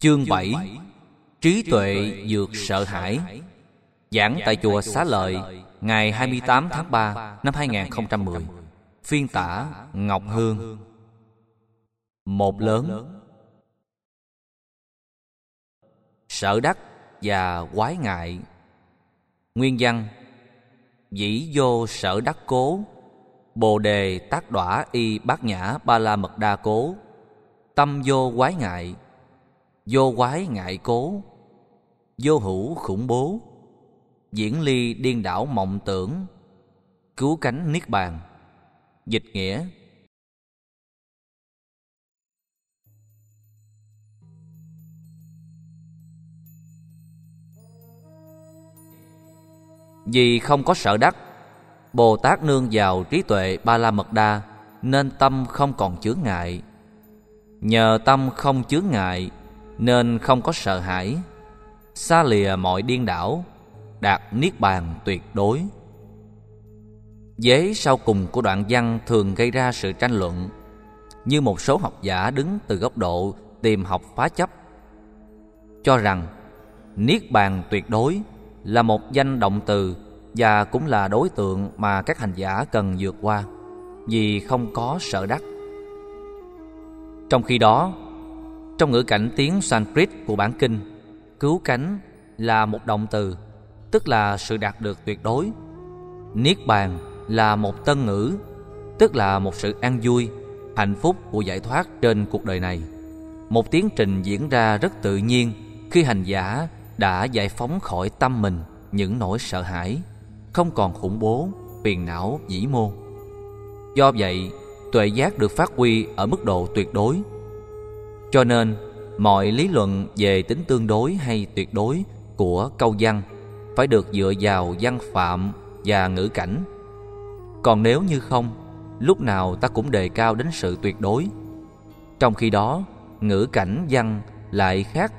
Chương 7 Trí tuệ dược sợ hãi. Giảng tại chùa Xá Lợi Ngày 28 tháng 3 năm 2010 Phiên tả Ngọc Hương. Một lớn Sợ đắc và quái ngại. Nguyên văn Dĩ vô sở đắc cố. Bồ đề tác đỏa y bát nhã ba la mật đa cố. Tâm vô quái ngại Vô quái ngại cố, Vô hữu khủng bố. Diễn ly điên đảo mộng tưởng, Cứu cánh niết bàn. Dịch nghĩa. Vì không có sợ đắc, Bồ Tát nương vào trí tuệ ba la mật đa Nên tâm không còn chướng ngại. Nhờ tâm không chướng ngại nên không có sợ hãi Xa lìa mọi điên đảo Đạt niết bàn tuyệt đối Vế sau cùng của đoạn văn thường gây ra sự tranh luận Như một số học giả đứng từ góc độ tìm học phá chấp Cho rằng Niết bàn tuyệt đối là một danh động từ và cũng là đối tượng mà các hành giả cần vượt qua vì không có sợ đắc. Trong khi đó, trong ngữ cảnh tiếng Sanskrit của bản kinh, cứu cánh là một động từ, tức là sự đạt được tuyệt đối. Niết bàn là một tân ngữ, tức là một sự an vui, hạnh phúc của giải thoát trên cuộc đời này. Một tiến trình diễn ra rất tự nhiên khi hành giả đã giải phóng khỏi tâm mình những nỗi sợ hãi, không còn khủng bố, phiền não dĩ mô. Do vậy, tuệ giác được phát huy ở mức độ tuyệt đối. Cho nên, mọi lý luận về tính tương đối hay tuyệt đối của câu văn phải được dựa vào văn phạm và ngữ cảnh. Còn nếu như không, lúc nào ta cũng đề cao đến sự tuyệt đối. Trong khi đó, ngữ cảnh văn lại khác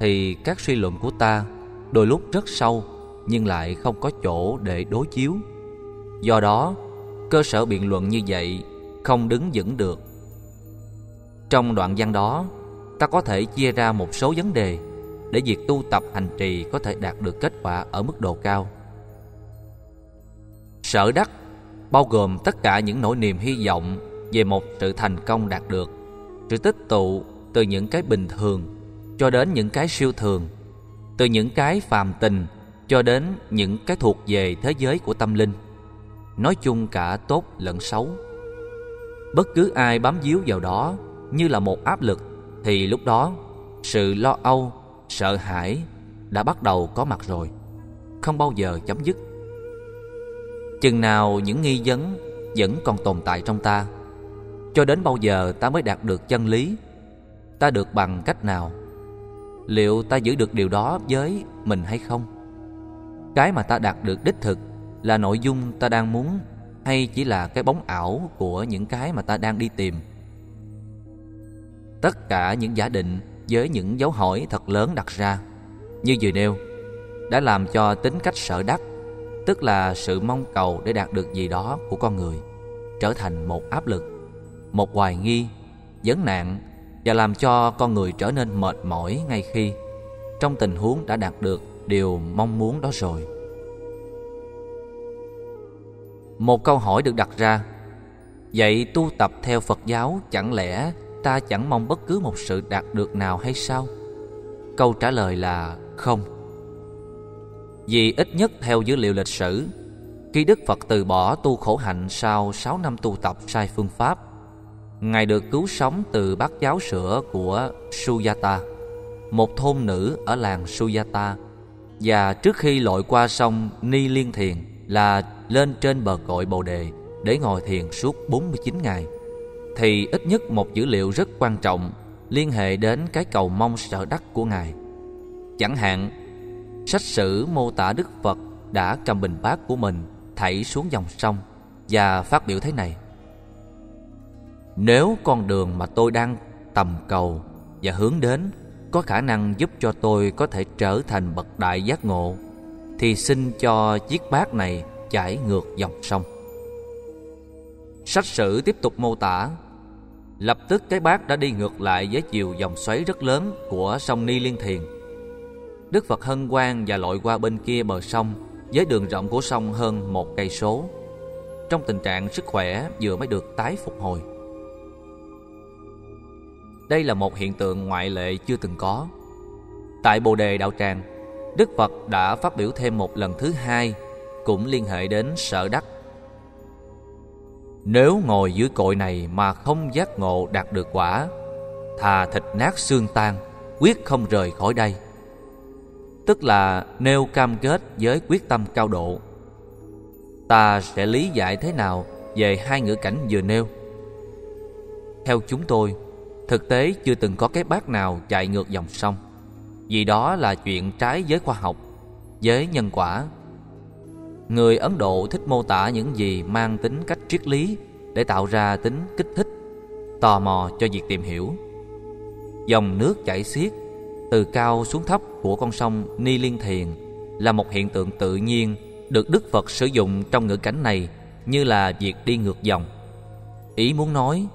thì các suy luận của ta đôi lúc rất sâu nhưng lại không có chỗ để đối chiếu. Do đó, cơ sở biện luận như vậy không đứng vững được. Trong đoạn văn đó, ta có thể chia ra một số vấn đề để việc tu tập hành trì có thể đạt được kết quả ở mức độ cao. Sở đắc bao gồm tất cả những nỗi niềm hy vọng về một sự thành công đạt được, sự tích tụ từ những cái bình thường cho đến những cái siêu thường, từ những cái phàm tình cho đến những cái thuộc về thế giới của tâm linh. Nói chung cả tốt lẫn xấu. Bất cứ ai bám víu vào đó như là một áp lực thì lúc đó sự lo âu, sợ hãi đã bắt đầu có mặt rồi, không bao giờ chấm dứt. Chừng nào những nghi vấn vẫn còn tồn tại trong ta, cho đến bao giờ ta mới đạt được chân lý? Ta được bằng cách nào? Liệu ta giữ được điều đó với mình hay không? Cái mà ta đạt được đích thực là nội dung ta đang muốn hay chỉ là cái bóng ảo của những cái mà ta đang đi tìm? Tất cả những giả định với những dấu hỏi thật lớn đặt ra. Như vừa nêu, đã làm cho tính cách sợ đắc, tức là sự mong cầu để đạt được gì đó của con người, trở thành một áp lực, một hoài nghi, vấn nạn và làm cho con người trở nên mệt mỏi ngay khi trong tình huống đã đạt được điều mong muốn đó rồi. Một câu hỏi được đặt ra, vậy tu tập theo phật giáo chẳng lẽ ta chẳng mong bất cứ một sự đạt được nào hay sao? Câu trả lời là không. Vì ít nhất theo dữ liệu lịch sử khi đức phật từ bỏ tu khổ hạnh sau 6 năm tu tập sai phương pháp Ngài được cứu sống từ bát giáo sữa của Suyata, một thôn nữ ở làng Suyata. Và trước khi lội qua sông Ni Liên Thiền là lên trên bờ cội Bồ Đề để ngồi thiền suốt 49 ngày, thì ít nhất một dữ liệu rất quan trọng liên hệ đến cái cầu mong sợ đắc của Ngài. Chẳng hạn, sách sử mô tả Đức Phật đã cầm bình bát của mình thảy xuống dòng sông và phát biểu thế này. Nếu con đường mà tôi đang tầm cầu và hướng đến có khả năng giúp cho tôi có thể trở thành bậc đại giác ngộ thì xin cho chiếc bát này chảy ngược dòng sông. Sách sử tiếp tục mô tả Lập tức cái bát đã đi ngược lại với chiều dòng xoáy rất lớn của sông Ni Liên Thiền. Đức Phật hân hoan và lội qua bên kia bờ sông với đường rộng của sông hơn một cây số. Trong tình trạng sức khỏe vừa mới được tái phục hồi. Đây là một hiện tượng ngoại lệ chưa từng có. Tại Bồ Đề Đạo Tràng, Đức Phật đã phát biểu thêm một lần thứ hai cũng liên hệ đến sở đắc. Nếu ngồi dưới cội này mà không giác ngộ đạt được quả, thà thịt nát xương tan, quyết không rời khỏi đây. Tức là nêu cam kết với quyết tâm cao độ. Ta sẽ lý giải thế nào về hai ngữ cảnh vừa nêu? Theo chúng tôi, thực tế chưa từng có cái bát nào chạy ngược dòng sông vì đó là chuyện trái với khoa học, với nhân quả. Người Ấn Độ thích mô tả những gì mang tính cách triết lý để tạo ra tính kích thích, tò mò cho việc tìm hiểu. Dòng nước chảy xiết từ cao xuống thấp của con sông Ni Liên Thiền là một hiện tượng tự nhiên được Đức Phật sử dụng trong ngữ cảnh này như là việc đi ngược dòng. Ý muốn nói,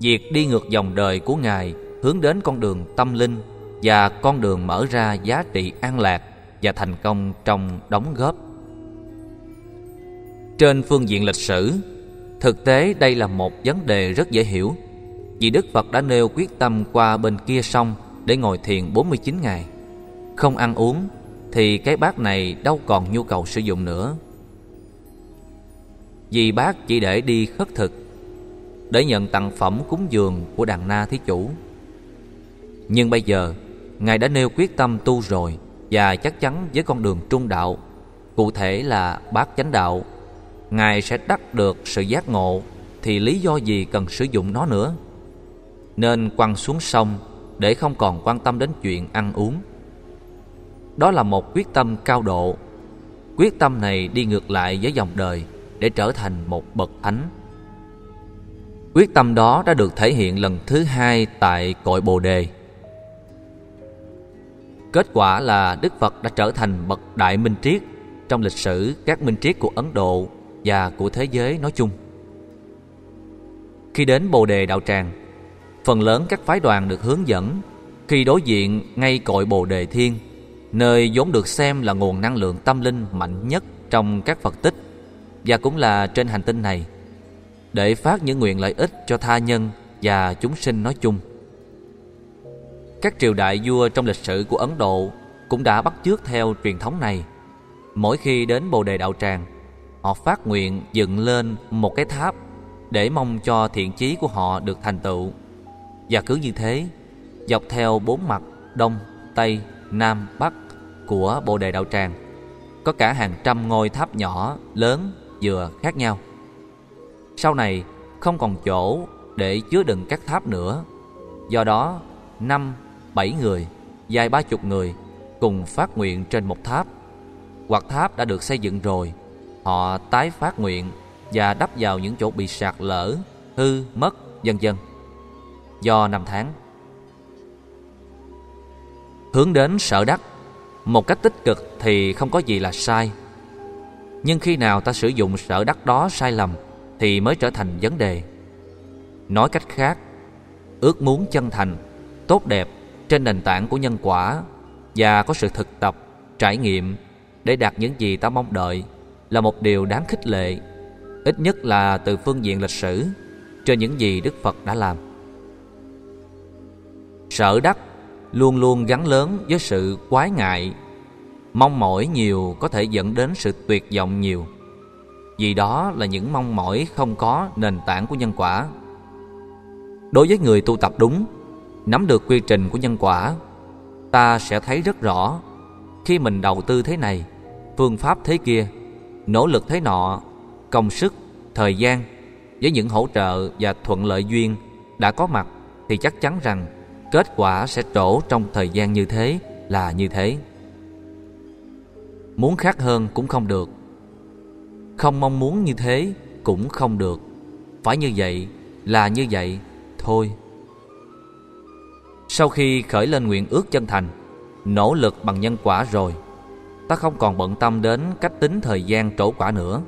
việc đi ngược dòng đời của Ngài hướng đến con đường tâm linh và con đường mở ra giá trị an lạc và thành công trong đóng góp. Trên phương diện lịch sử, thực tế đây là một vấn đề rất dễ hiểu vì Đức Phật đã nêu quyết tâm qua bên kia sông để ngồi thiền 49 ngày. Không ăn uống thì cái bát này đâu còn nhu cầu sử dụng nữa. Vì bác chỉ để đi khất thực, để nhận tặng phẩm cúng dường của đàn na thí chủ. Nhưng bây giờ, Ngài đã nêu quyết tâm tu rồi và chắc chắn với con đường trung đạo, cụ thể là bát chánh đạo, Ngài sẽ đắc được sự giác ngộ, thì lý do gì cần sử dụng nó nữa? Nên quăng xuống sông để không còn quan tâm đến chuyện ăn uống. Đó là một quyết tâm cao độ. Quyết tâm này đi ngược lại với dòng đời để trở thành một bậc thánh. Quyết tâm đó đã được thể hiện lần thứ hai tại cội Bồ Đề. Kết quả là Đức Phật đã trở thành bậc đại minh triết trong lịch sử các minh triết của Ấn Độ và của thế giới nói chung. Khi đến Bồ Đề Đạo Tràng, phần lớn các phái đoàn được hướng dẫn khi đối diện ngay cội Bồ Đề Thiên, nơi vốn được xem là nguồn năng lượng tâm linh mạnh nhất trong các Phật tích và cũng là trên hành tinh này, để phát những nguyện lợi ích cho tha nhân và chúng sinh nói chung. Các triều đại vua trong lịch sử của Ấn Độ cũng đã bắt chước theo truyền thống này. Mỗi khi đến Bồ Đề Đạo Tràng, họ phát nguyện dựng lên một cái tháp để mong cho thiện chí của họ được thành tựu. Và cứ như thế, dọc theo bốn mặt Đông, Tây, Nam, Bắc của Bồ Đề Đạo Tràng, có cả hàng trăm ngôi tháp nhỏ, lớn, vừa khác nhau. Sau này, không còn chỗ để chứa đựng các tháp nữa. Do đó, năm bảy người, dài ba chục người cùng phát nguyện trên một tháp. Hoặc tháp đã được xây dựng rồi, họ tái phát nguyện và đắp vào những chỗ bị sạt lở, hư, mất, vân vân. Do năm tháng. Hướng đến sở đắc. Một cách tích cực thì không có gì là sai. Nhưng khi nào ta sử dụng sở đắc đó sai lầm Thì mới trở thành vấn đề. Nói cách khác Ước muốn chân thành, tốt đẹp trên nền tảng của nhân quả và có sự thực tập, trải nghiệm để đạt những gì ta mong đợi là một điều đáng khích lệ, ít nhất là từ phương diện lịch sử trên những gì Đức Phật đã làm. Sở đắc luôn luôn gắn lớn với sự quái ngại, mong mỏi nhiều có thể dẫn đến sự tuyệt vọng nhiều. Vì đó là những mong mỏi không có nền tảng của nhân quả. Đối với người tu tập đúng, nắm được quy trình của nhân quả ta sẽ thấy rất rõ khi mình đầu tư thế này phương pháp thế kia nỗ lực thế nọ, công sức, thời gian với những hỗ trợ và thuận lợi duyên đã có mặt thì chắc chắn rằng kết quả sẽ trổ trong thời gian như thế là như thế. Muốn khác hơn cũng không được. Không mong muốn như thế cũng không được. Phải như vậy là như vậy thôi. Sau khi khởi lên nguyện ước chân thành, Nỗ lực bằng nhân quả rồi Ta không còn bận tâm đến cách tính thời gian trổ quả nữa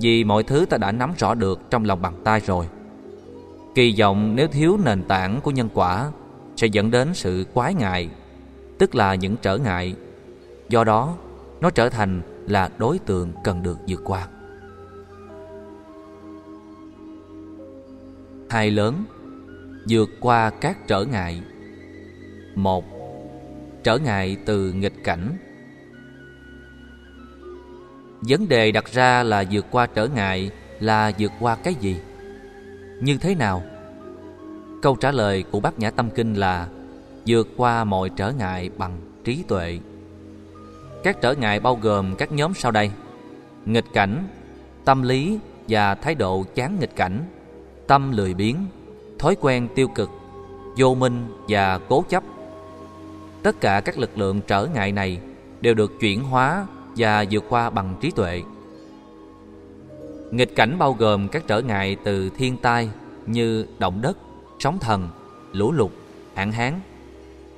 Vì mọi thứ ta đã nắm rõ được trong lòng bàn tay rồi Kỳ vọng nếu thiếu nền tảng của nhân quả sẽ dẫn đến sự quái ngại, tức là những trở ngại. Do đó, nó trở thành là đối tượng cần được vượt qua. Hai lớn vượt qua các trở ngại. Một, trở ngại từ nghịch cảnh. Vấn đề đặt ra là vượt qua trở ngại là vượt qua cái gì? Như thế nào? Câu trả lời của Bát Nhã Tâm Kinh là vượt qua mọi trở ngại bằng trí tuệ. Các trở ngại bao gồm các nhóm sau đây: nghịch cảnh, tâm lý và thái độ chán nghịch cảnh, tâm lười biếng, thói quen tiêu cực, vô minh và cố chấp. Tất cả các lực lượng trở ngại này đều được chuyển hóa và vượt qua bằng trí tuệ. Nghịch cảnh bao gồm các trở ngại từ thiên tai như động đất, sóng thần, lũ lụt, hạn hán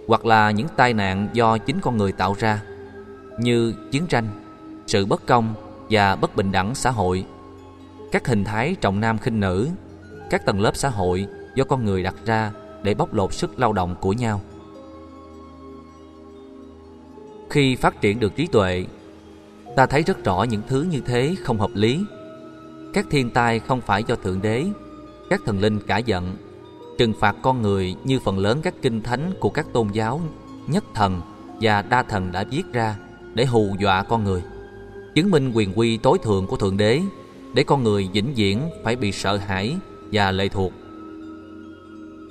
hoặc là những tai nạn do chính con người tạo ra như chiến tranh, sự bất công và bất bình đẳng xã hội, các hình thái trọng nam khinh nữ, các tầng lớp xã hội do con người đặt ra để bóc lột sức lao động của nhau. Khi phát triển được trí tuệ, ta thấy rất rõ những thứ như thế không hợp lý. Các thiên tai không phải do Thượng Đế, các thần linh cả giận, trừng phạt con người như phần lớn các kinh thánh của các tôn giáo nhất thần và đa thần đã viết ra để hù dọa con người, chứng minh quyền quy tối thượng của Thượng Đế để con người vĩnh viễn phải bị sợ hãi và lệ thuộc.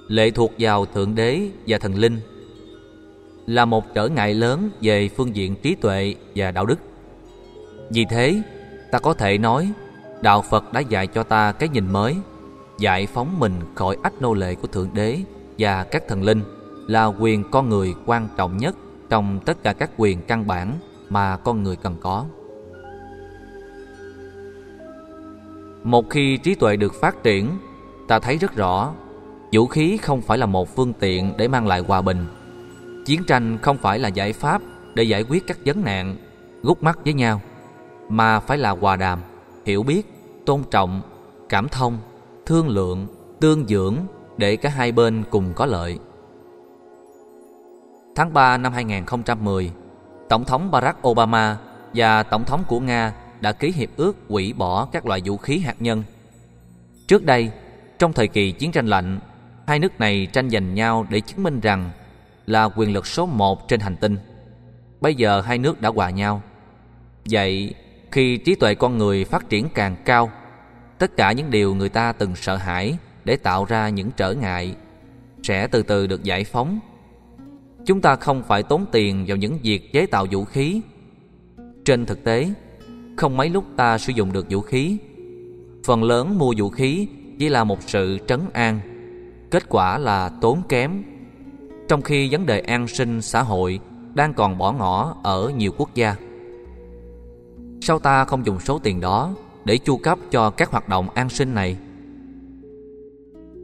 Lệ thuộc vào Thượng Đế và thần linh là một trở ngại lớn về phương diện trí tuệ và đạo đức. Vì thế, ta có thể nói đạo Phật đã dạy cho ta cái nhìn mới, giải phóng mình khỏi ách nô lệ của Thượng Đế và các thần linh là quyền con người quan trọng nhất trong tất cả các quyền căn bản mà con người cần có. Một khi trí tuệ được phát triển, ta thấy rất rõ vũ khí không phải là một phương tiện để mang lại hòa bình. Chiến tranh không phải là giải pháp để giải quyết các vấn nạn, gút mắt với nhau, mà phải là hòa đàm, hiểu biết, tôn trọng, cảm thông, thương lượng, tương dưỡng để cả hai bên cùng có lợi. Tháng 3 năm 2010, Tổng thống Barack Obama và Tổng thống của Nga đã ký hiệp ước hủy bỏ các loại vũ khí hạt nhân. Trước đây, trong thời kỳ chiến tranh lạnh, hai nước này tranh giành nhau để chứng minh rằng là quyền lực số một trên hành tinh. Bây giờ hai nước đã hòa nhau. Vậy, khi trí tuệ con người phát triển càng cao, tất cả những điều người ta từng sợ hãi để tạo ra những trở ngại sẽ từ từ được giải phóng Chúng ta không phải tốn tiền vào những việc chế tạo vũ khí. Trên thực tế, không mấy lúc ta sử dụng được vũ khí. Phần lớn mua vũ khí chỉ là một sự trấn an. Kết quả là tốn kém. Trong khi vấn đề an sinh xã hội đang còn bỏ ngỏ ở nhiều quốc gia. Sao ta không dùng số tiền đó để chu cấp cho các hoạt động an sinh này?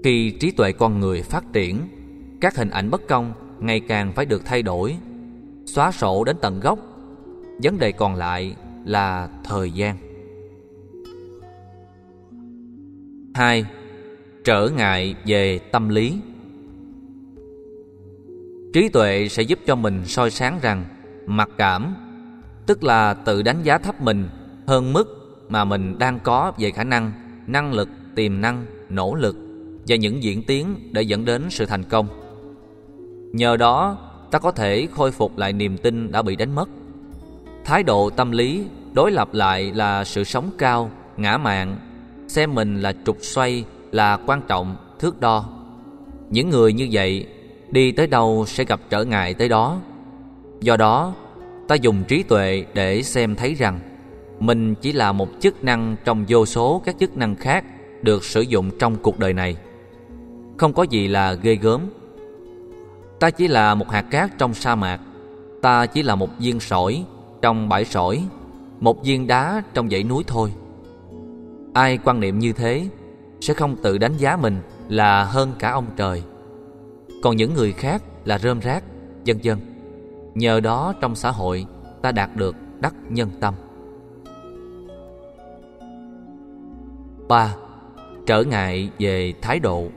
Khi trí tuệ con người phát triển, các hình ảnh bất công ngày càng phải được thay đổi, xóa sổ đến tận gốc. Vấn đề còn lại là thời gian. 2. Trở ngại về tâm lý Trí tuệ sẽ giúp cho mình soi sáng rằng mặc cảm, tức là tự đánh giá thấp mình hơn mức mà mình đang có về khả năng, năng lực, tiềm năng, nỗ lực và những diễn tiến để dẫn đến sự thành công. Nhờ đó, ta có thể khôi phục lại niềm tin đã bị đánh mất. Thái độ tâm lý đối lập lại là sự sống cao, ngã mạn, xem mình là trục xoay là quan trọng, thước đo. Những người như vậy đi tới đâu sẽ gặp trở ngại tới đó. Do đó, ta dùng trí tuệ để xem thấy rằng, mình chỉ là một chức năng trong vô số các chức năng khác được sử dụng trong cuộc đời này. Không có gì là ghê gớm. Ta chỉ là một hạt cát trong sa mạc. Ta chỉ là một viên sỏi trong bãi sỏi, Một viên đá trong dãy núi thôi. Ai quan niệm như thế Sẽ không tự đánh giá mình là hơn cả ông trời. Còn những người khác là rơm rác Dân dân Nhờ đó trong xã hội Ta đạt được đắc nhân tâm 3. Trở ngại về thái độ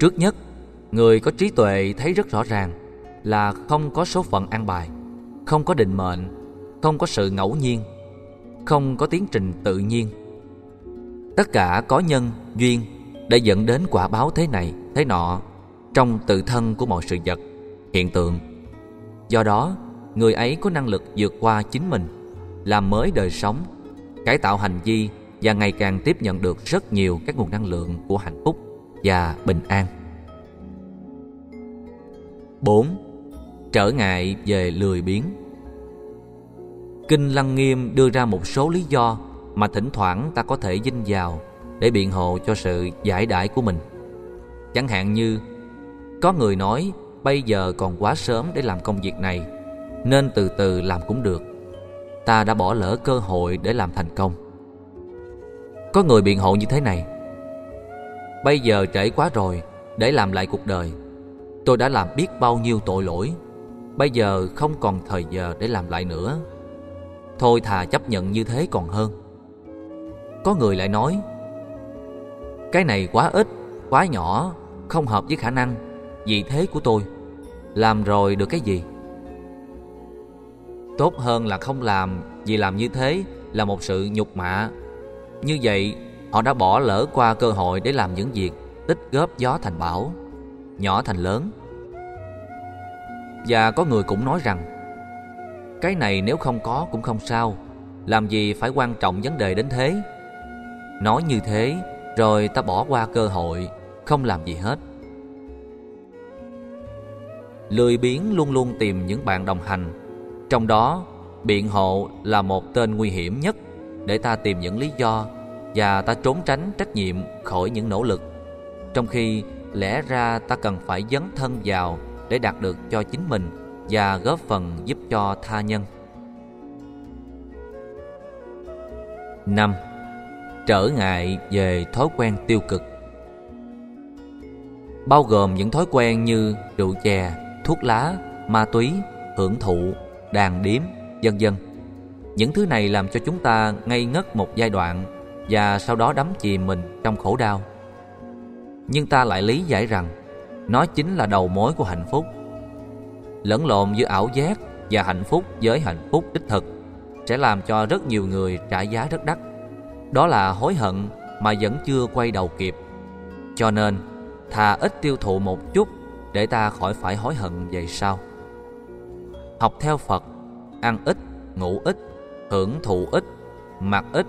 Trước nhất, người có trí tuệ thấy rất rõ ràng là không có số phận an bài, không có định mệnh, không có sự ngẫu nhiên, không có tiến trình tự nhiên. Tất cả có nhân, duyên để dẫn đến quả báo thế này, thế nọ trong tự thân của mọi sự vật, hiện tượng. Do đó, người ấy có năng lực vượt qua chính mình, làm mới đời sống, cải tạo hành vi và ngày càng tiếp nhận được rất nhiều các nguồn năng lượng của hạnh phúc và bình an. 4. Trở ngại về lười biếng Kinh Lăng Nghiêm đưa ra một số lý do mà thỉnh thoảng ta có thể dinh vào để biện hộ cho sự giải đãi của mình. Chẳng hạn như có người nói bây giờ còn quá sớm để làm công việc này nên từ từ làm cũng được. Ta đã bỏ lỡ cơ hội để làm thành công. Có người biện hộ như thế này. Bây giờ trễ quá rồi Để làm lại cuộc đời. Tôi đã làm biết bao nhiêu tội lỗi Bây giờ không còn thời giờ để làm lại nữa. Thôi thà chấp nhận như thế còn hơn. Có người lại nói Cái này quá ít, quá nhỏ Không hợp với khả năng Vị thế của tôi. Làm rồi được cái gì Tốt hơn là không làm Vì làm như thế là một sự nhục mạ như vậy, họ đã bỏ lỡ qua cơ hội để làm những việc tích góp gió thành bão, nhỏ thành lớn. Và có người cũng nói rằng, cái này nếu không có cũng không sao, làm gì phải quan trọng vấn đề đến thế. Nói như thế, rồi ta bỏ qua cơ hội, không làm gì hết. Lười biếng luôn luôn tìm những bạn đồng hành, trong đó biện hộ là một tên nguy hiểm nhất để ta tìm những lý do và ta trốn tránh trách nhiệm khỏi những nỗ lực trong khi lẽ ra ta cần phải dấn thân vào để đạt được cho chính mình và góp phần giúp cho tha nhân. 5. Trở ngại về thói quen tiêu cực Bao gồm những thói quen như rượu chè, thuốc lá, ma túy, hưởng thụ, đàn điếm, vân vân. Những thứ này làm cho chúng ta ngây ngất một giai đoạn và sau đó đắm chìm mình trong khổ đau. Nhưng ta lại lý giải rằng nó chính là đầu mối của hạnh phúc. Lẫn lộn giữa ảo giác và hạnh phúc với hạnh phúc đích thực sẽ làm cho rất nhiều người trả giá rất đắt. Đó là hối hận mà vẫn chưa quay đầu kịp. Cho nên, thà ít tiêu thụ một chút để ta khỏi phải hối hận về sau. Học theo Phật, ăn ít, ngủ ít, hưởng thụ ít, mặc ít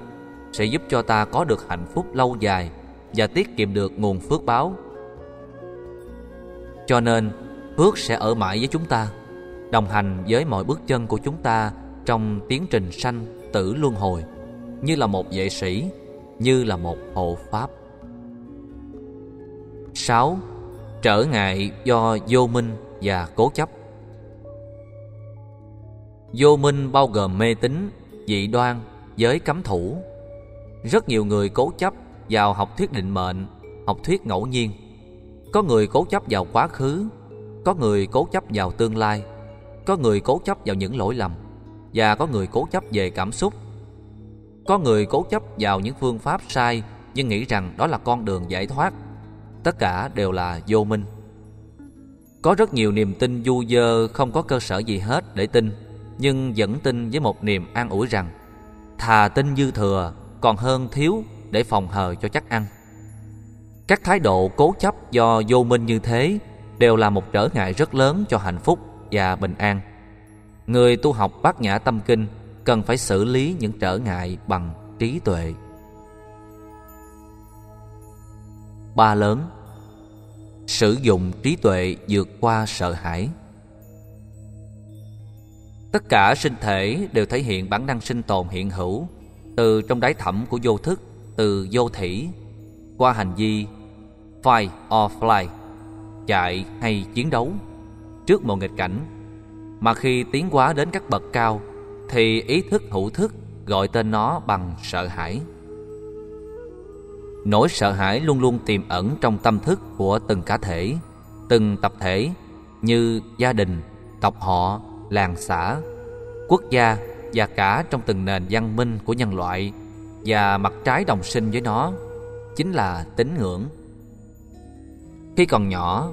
sẽ giúp cho ta có được hạnh phúc lâu dài và tiết kiệm được nguồn phước báo. Cho nên, phước sẽ ở mãi với chúng ta, đồng hành với mọi bước chân của chúng ta trong tiến trình sanh tử luân hồi, như là một vệ sĩ, như là một hộ pháp. 6. Trở ngại do vô minh và cố chấp Vô minh bao gồm mê tín, dị đoan, giới cấm thủ, rất nhiều người cố chấp vào học thuyết định mệnh, học thuyết ngẫu nhiên. Có người cố chấp vào quá khứ, có người cố chấp vào tương lai, có người cố chấp vào những lỗi lầm và có người cố chấp về cảm xúc. Có người cố chấp vào những phương pháp sai nhưng nghĩ rằng đó là con đường giải thoát. Tất cả đều là vô minh. Có rất nhiều niềm tin du dơ không có cơ sở gì hết để tin, nhưng vẫn tin với một niềm an ủi rằng thà tin dư thừa còn hơn thiếu để phòng hờ cho chắc ăn. Các thái độ cố chấp do vô minh như thế đều là một trở ngại rất lớn cho hạnh phúc và bình an. Người tu học bát nhã tâm kinh cần phải xử lý những trở ngại bằng trí tuệ. Ba lớn Sử dụng trí tuệ vượt qua sợ hãi Tất cả sinh thể đều thể hiện bản năng sinh tồn hiện hữu từ trong đáy thẳm của vô thức, từ vô thủy qua hành vi fight or fly, chạy hay chiến đấu trước một nghịch cảnh. Mà khi tiến hóa đến các bậc cao thì ý thức hữu thức gọi tên nó bằng sợ hãi. Nỗi sợ hãi luôn luôn tiềm ẩn trong tâm thức của từng cá thể, từng tập thể như gia đình, tộc họ, làng xã, quốc gia và cả trong từng nền văn minh của nhân loại và mặt trái đồng sinh với nó chính là tín ngưỡng. Khi còn nhỏ,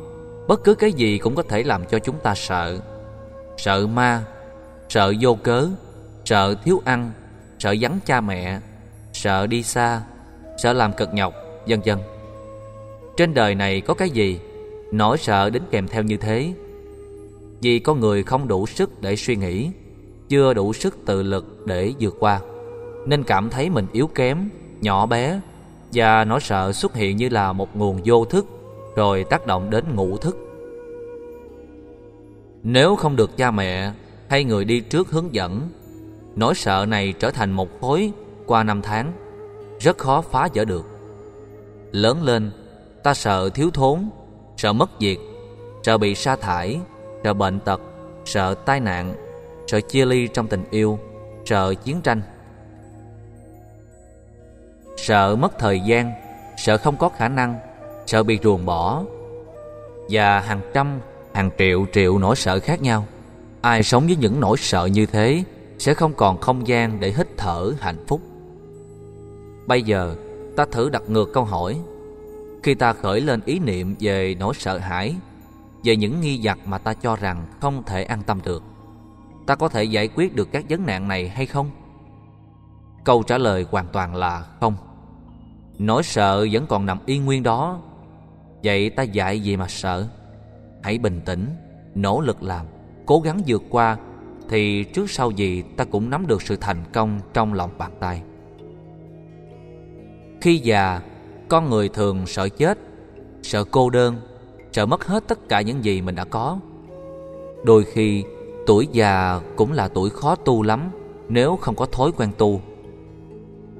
bất cứ cái gì cũng có thể làm cho chúng ta sợ. Sợ ma, sợ vô cớ, sợ thiếu ăn, sợ vắng cha mẹ, sợ đi xa, sợ làm cực nhọc, vân vân. Trên đời này có cái gì nỗi sợ đến kèm theo như thế? Vì con người không đủ sức để suy nghĩ, chưa đủ sức tự lực để vượt qua, nên cảm thấy mình yếu kém, nhỏ bé và nỗi sợ xuất hiện như là một nguồn vô thức rồi tác động đến ngũ thức. Nếu không được cha mẹ hay người đi trước hướng dẫn, nỗi sợ này trở thành một khối qua năm tháng, rất khó phá vỡ được. Lớn lên, ta sợ thiếu thốn, sợ mất việc, sợ bị sa thải, sợ bệnh tật, sợ tai nạn, sợ chia ly trong tình yêu, sợ chiến tranh. Sợ mất thời gian, sợ không có khả năng, sợ bị ruồng bỏ và hàng trăm, hàng triệu triệu nỗi sợ khác nhau. Ai sống với những nỗi sợ như thế sẽ không còn không gian để hít thở hạnh phúc. Bây giờ, ta thử đặt ngược câu hỏi. Khi ta khởi lên ý niệm về nỗi sợ hãi, về những nghi vật mà ta cho rằng không thể an tâm được, ta có thể giải quyết được các vấn nạn này hay không? Câu trả lời hoàn toàn là không. Nỗi sợ vẫn còn nằm yên nguyên đó Vậy ta dạy gì mà sợ Hãy bình tĩnh Nỗ lực làm Cố gắng vượt qua Thì trước sau gì ta cũng nắm được sự thành công Trong lòng bàn tay khi già Con người thường sợ chết Sợ cô đơn Sợ mất hết tất cả những gì mình đã có. Đôi khi Tuổi già cũng là tuổi khó tu lắm Nếu không có thói quen tu.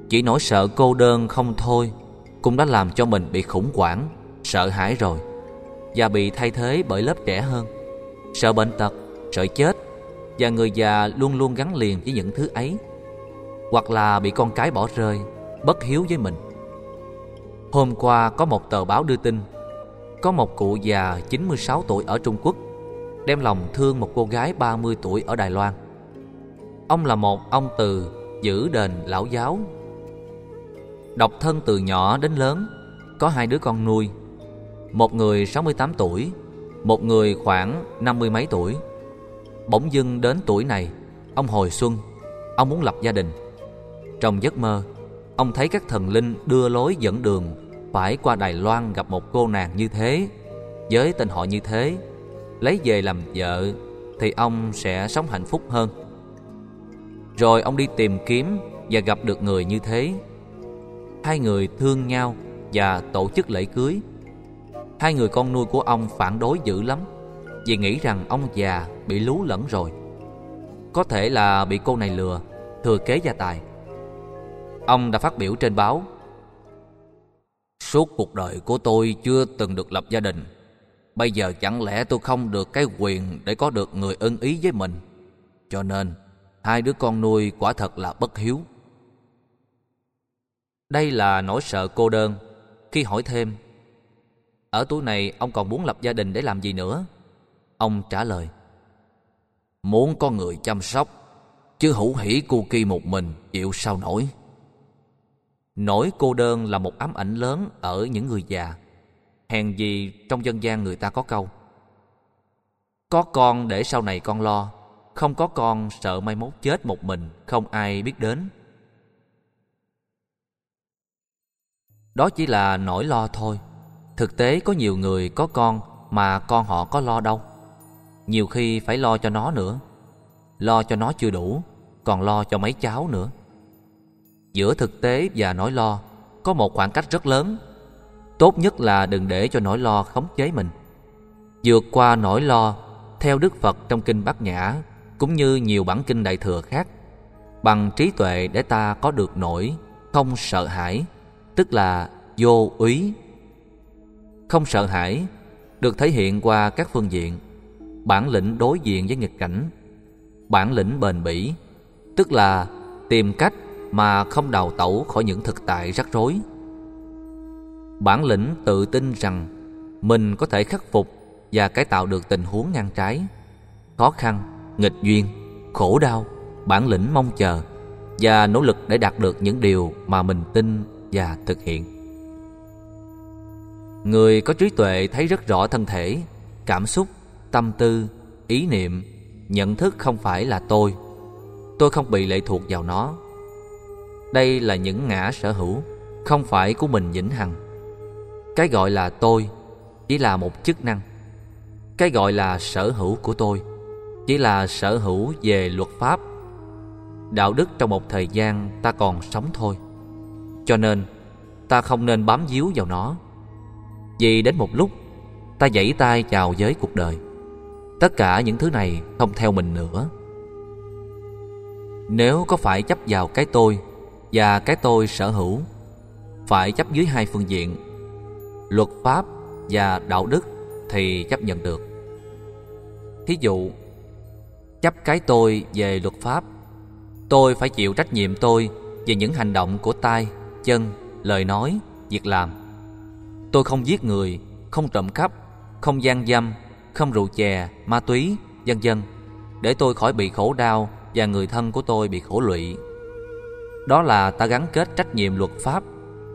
Chỉ nỗi sợ cô đơn không thôi Cũng đã làm cho mình bị khủng hoảng Sợ hãi rồi Và bị thay thế bởi lớp trẻ hơn. Sợ bệnh tật, sợ chết Và người già luôn luôn gắn liền với những thứ ấy Hoặc là bị con cái bỏ rơi Bất hiếu với mình. Hôm qua có một tờ báo đưa tin, Có một cụ già 96 tuổi ở Trung Quốc Đem lòng thương một cô gái 30 tuổi ở Đài Loan. Ông là một ông từ giữ đền lão giáo. Độc thân từ nhỏ đến lớn, Có hai đứa con nuôi, Một người 68 tuổi, Một người khoảng năm mươi mấy tuổi. Bỗng dưng đến tuổi này, Ông hồi xuân, Ông muốn lập gia đình. Trong giấc mơ, Ông thấy các thần linh đưa lối dẫn đường phải qua Đài Loan gặp một cô nàng như thế Với tên họ như thế Lấy về làm vợ Thì ông sẽ sống hạnh phúc hơn Rồi ông đi tìm kiếm Và gặp được người như thế hai người thương nhau và tổ chức lễ cưới. Hai người con nuôi của ông phản đối dữ lắm vì nghĩ rằng ông già bị lú lẫn rồi. Có thể là bị cô này lừa, thừa kế gia tài. Ông đã phát biểu trên báo Suốt cuộc đời của tôi chưa từng được lập gia đình Bây giờ chẳng lẽ tôi không được cái quyền để có được người ưng ý với mình Cho nên hai đứa con nuôi quả thật là bất hiếu đây là nỗi sợ cô đơn. Khi hỏi thêm, ở tuổi này ông còn muốn lập gia đình để làm gì nữa? Ông trả lời, muốn có người chăm sóc, chứ hữu hỉ cu kỳ một mình chịu sao nổi. Nỗi cô đơn là một ám ảnh lớn ở những người già. Hèn gì trong dân gian người ta có câu, Có con để sau này con lo, Không có con sợ mai mốt chết một mình, Không ai biết đến. Đó chỉ là nỗi lo thôi. Thực tế có nhiều người có con Mà con họ có lo đâu. Nhiều khi phải lo cho nó nữa. Lo cho nó chưa đủ, Còn lo cho mấy cháu nữa. Giữa thực tế và nỗi lo Có một khoảng cách rất lớn Tốt nhất là đừng để cho nỗi lo khống chế mình Vượt qua nỗi lo Theo Đức Phật trong Kinh Bát Nhã Cũng như nhiều bản kinh Đại Thừa khác Bằng trí tuệ để ta có được nỗi Không sợ hãi tức là vô úy. Không sợ hãi được thể hiện qua các phương diện: bản lĩnh đối diện với nghịch cảnh, bản lĩnh bền bỉ, tức là tìm cách mà không đào tẩu khỏi những thực tại rắc rối. Bản lĩnh tự tin rằng mình có thể khắc phục và cải tạo được tình huống ngang trái, khó khăn, nghịch duyên, khổ đau, bản lĩnh mong chờ và nỗ lực để đạt được những điều mà mình tin và thực hiện Người có trí tuệ thấy rất rõ thân thể, cảm xúc, tâm tư, ý niệm, nhận thức không phải là tôi. Tôi không bị lệ thuộc vào nó. Đây là những ngã sở hữu, không phải của mình vĩnh hằng. Cái gọi là tôi chỉ là một chức năng. Cái gọi là sở hữu của tôi chỉ là sở hữu về luật pháp. Đạo đức trong một thời gian ta còn sống thôi. Cho nên ta không nên bám víu vào nó. Vì đến một lúc ta giãy tay chào với cuộc đời. Tất cả những thứ này không theo mình nữa. Nếu có phải chấp vào cái tôi và cái tôi sở hữu, phải chấp dưới hai phương diện, luật pháp và đạo đức thì chấp nhận được. Thí dụ, chấp cái tôi về luật pháp, tôi phải chịu trách nhiệm tôi về những hành động của tay, chân, lời nói, việc làm. Tôi không giết người, không trộm cắp, không gian dâm, không rượu chè, ma túy, vân vân, để tôi khỏi bị khổ đau và người thân của tôi bị khổ lụy. Đó là ta gắn kết trách nhiệm luật pháp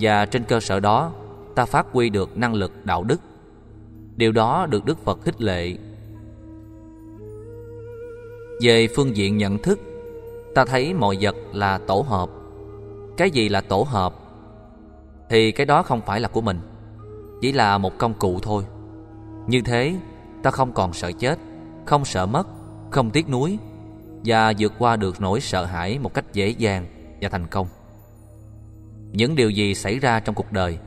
và trên cơ sở đó ta phát huy được năng lực đạo đức. Điều đó được Đức Phật khích lệ. Về phương diện nhận thức, ta thấy mọi vật là tổ hợp. Cái gì là tổ hợp? Thì cái đó không phải là của mình, chỉ là một công cụ thôi. Như thế, ta không còn sợ chết, không sợ mất, không tiếc nuối và vượt qua được nỗi sợ hãi một cách dễ dàng và thành công. Những điều gì xảy ra trong cuộc đời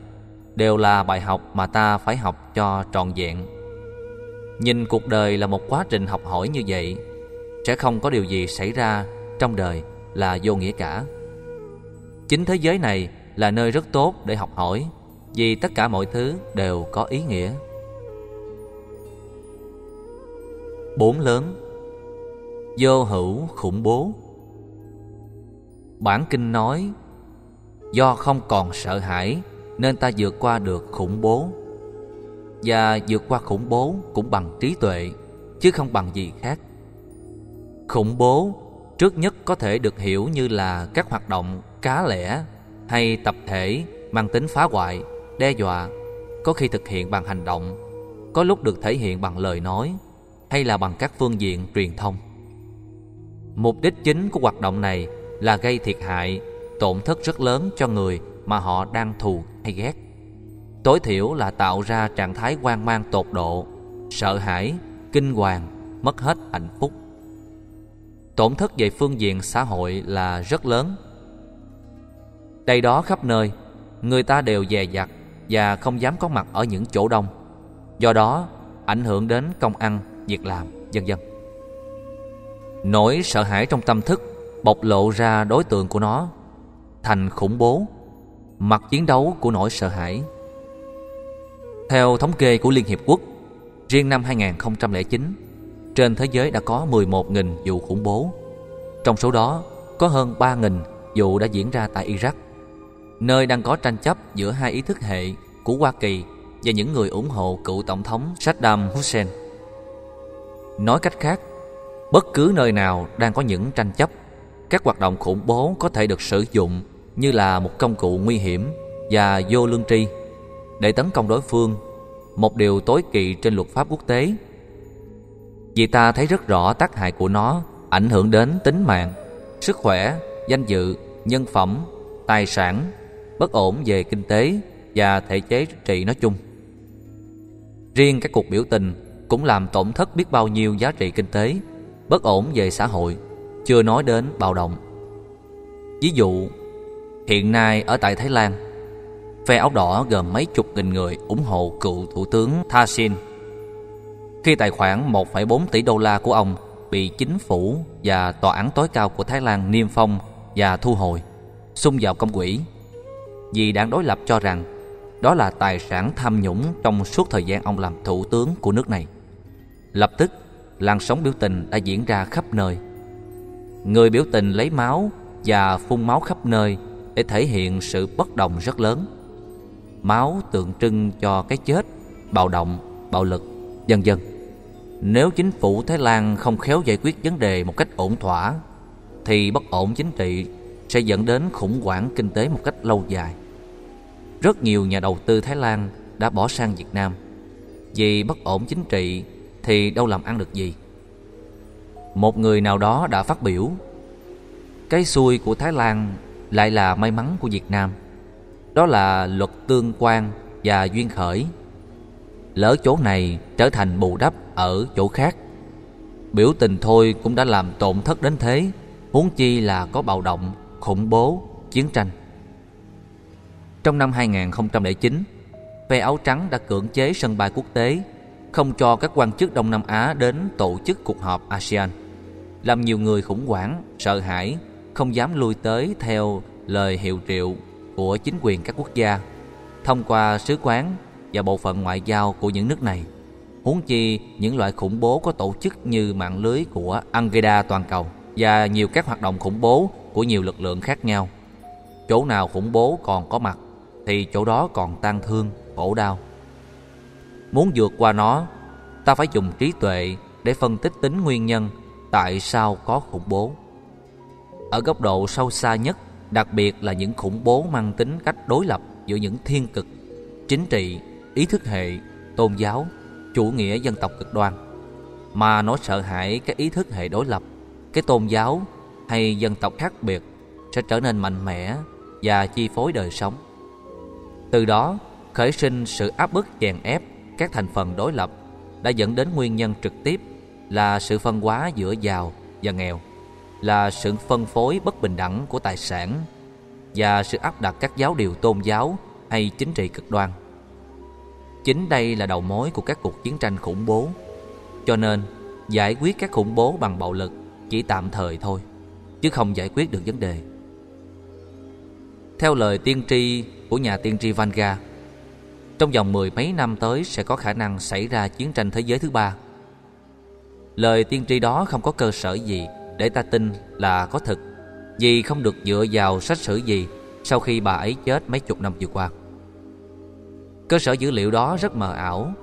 đều là bài học mà ta phải học cho trọn vẹn. Nhìn cuộc đời là một quá trình học hỏi như vậy, sẽ không có điều gì xảy ra trong đời là vô nghĩa cả. Chính thế giới này là nơi rất tốt để học hỏi, vì tất cả mọi thứ đều có ý nghĩa. Bốn lớn Vô hữu khủng bố Bản kinh nói Do không còn sợ hãi Nên ta vượt qua được khủng bố Và vượt qua khủng bố cũng bằng trí tuệ Chứ không bằng gì khác Khủng bố trước nhất có thể được hiểu như là các hoạt động cá lẻ hay tập thể mang tính phá hoại, đe dọa, có khi thực hiện bằng hành động, có lúc được thể hiện bằng lời nói hay là bằng các phương diện truyền thông. Mục đích chính của hoạt động này là gây thiệt hại, tổn thất rất lớn cho người mà họ đang thù hay ghét. Tối thiểu là tạo ra trạng thái hoang mang tột độ, sợ hãi, kinh hoàng, mất hết hạnh phúc. Tổn thất về phương diện xã hội là rất lớn. Đây đó khắp nơi, người ta đều dè dặt và không dám có mặt ở những chỗ đông. Do đó, ảnh hưởng đến công ăn, việc làm, vân vân. Nỗi sợ hãi trong tâm thức bộc lộ ra đối tượng của nó thành khủng bố, mặt chiến đấu của nỗi sợ hãi. Theo thống kê của Liên Hiệp Quốc, riêng năm 2009, trên thế giới đã có 11.000 vụ khủng bố. Trong số đó, có hơn 3.000 vụ đã diễn ra tại Iraq, nơi đang có tranh chấp giữa hai ý thức hệ của Hoa Kỳ và những người ủng hộ cựu tổng thống Saddam Hussein. Nói cách khác, bất cứ nơi nào đang có những tranh chấp, các hoạt động khủng bố có thể được sử dụng như là một công cụ nguy hiểm và vô lương tri để tấn công đối phương, một điều tối kỵ trên luật pháp quốc tế. Vì ta thấy rất rõ tác hại của nó ảnh hưởng đến tính mạng, sức khỏe, danh dự, nhân phẩm, tài sản, bất ổn về kinh tế và thể chế trị nói chung. Riêng các cuộc biểu tình cũng làm tổn thất biết bao nhiêu giá trị kinh tế, bất ổn về xã hội, chưa nói đến bạo động. Ví dụ, hiện nay ở tại Thái Lan, phe áo đỏ gồm mấy chục nghìn người ủng hộ cựu thủ tướng Thaksin. Khi tài khoản 1,4 tỷ đô la của ông bị chính phủ và tòa án tối cao của Thái Lan niêm phong và thu hồi, xung vào công quỹ. Vì đảng đối lập cho rằng đó là tài sản tham nhũng trong suốt thời gian ông làm thủ tướng của nước này. Lập tức, làn sóng biểu tình đã diễn ra khắp nơi. Người biểu tình lấy máu và phun máu khắp nơi để thể hiện sự bất đồng rất lớn. Máu tượng trưng cho cái chết, bạo động, bạo lực, vân vân. Nếu chính phủ Thái Lan không khéo giải quyết vấn đề một cách ổn thỏa, thì bất ổn chính trị sẽ dẫn đến khủng hoảng kinh tế một cách lâu dài. Rất nhiều nhà đầu tư Thái Lan đã bỏ sang Việt Nam Vì bất ổn chính trị Thì đâu làm ăn được gì một người nào đó đã phát biểu. Cái xui của Thái Lan Lại là may mắn của Việt Nam. Đó là luật tương quan và duyên khởi. Lỡ chỗ này trở thành bù đắp ở chỗ khác Biểu tình thôi cũng đã làm tổn thất đến thế Huống chi là có bạo động, khủng bố, chiến tranh. Trong năm 2009 Phe áo trắng đã cưỡng chế sân bay quốc tế Không cho các quan chức Đông Nam Á đến tổ chức cuộc họp ASEAN. Làm nhiều người khủng hoảng, sợ hãi Không dám lui tới theo lời hiệu triệu của chính quyền các quốc gia Thông qua sứ quán và bộ phận ngoại giao của những nước này Huống chi những loại khủng bố có tổ chức như mạng lưới của Al-Qaeda toàn cầu và nhiều các hoạt động khủng bố của nhiều lực lượng khác nhau. Chỗ nào khủng bố còn có mặt thì chỗ đó còn tan thương, khổ đau. Muốn vượt qua nó, ta phải dùng trí tuệ để phân tích tính nguyên nhân tại sao có khủng bố. Ở góc độ sâu xa nhất, đặc biệt là những khủng bố mang tính cách đối lập giữa những thiên cực, chính trị, ý thức hệ, tôn giáo chủ nghĩa dân tộc cực đoan mà nó sợ hãi cái ý thức hệ đối lập cái tôn giáo hay dân tộc khác biệt sẽ trở nên mạnh mẽ và chi phối đời sống từ đó khởi sinh sự áp bức chèn ép các thành phần đối lập đã dẫn đến nguyên nhân trực tiếp là sự phân hóa giữa giàu và nghèo, là sự phân phối bất bình đẳng của tài sản và sự áp đặt các giáo điều tôn giáo hay chính trị cực đoan. Chính đây là đầu mối của các cuộc chiến tranh khủng bố, Cho nên giải quyết các khủng bố bằng bạo lực chỉ tạm thời thôi, Chứ không giải quyết được vấn đề. Theo lời tiên tri của nhà tiên tri Vanga, Trong vòng mười mấy năm tới sẽ có khả năng xảy ra chiến tranh thế giới thứ ba. Lời tiên tri đó không có cơ sở gì để ta tin là có thực Vì không được dựa vào sách sử gì sau khi bà ấy chết mấy chục năm vừa qua Cơ sở dữ liệu đó rất mờ ảo.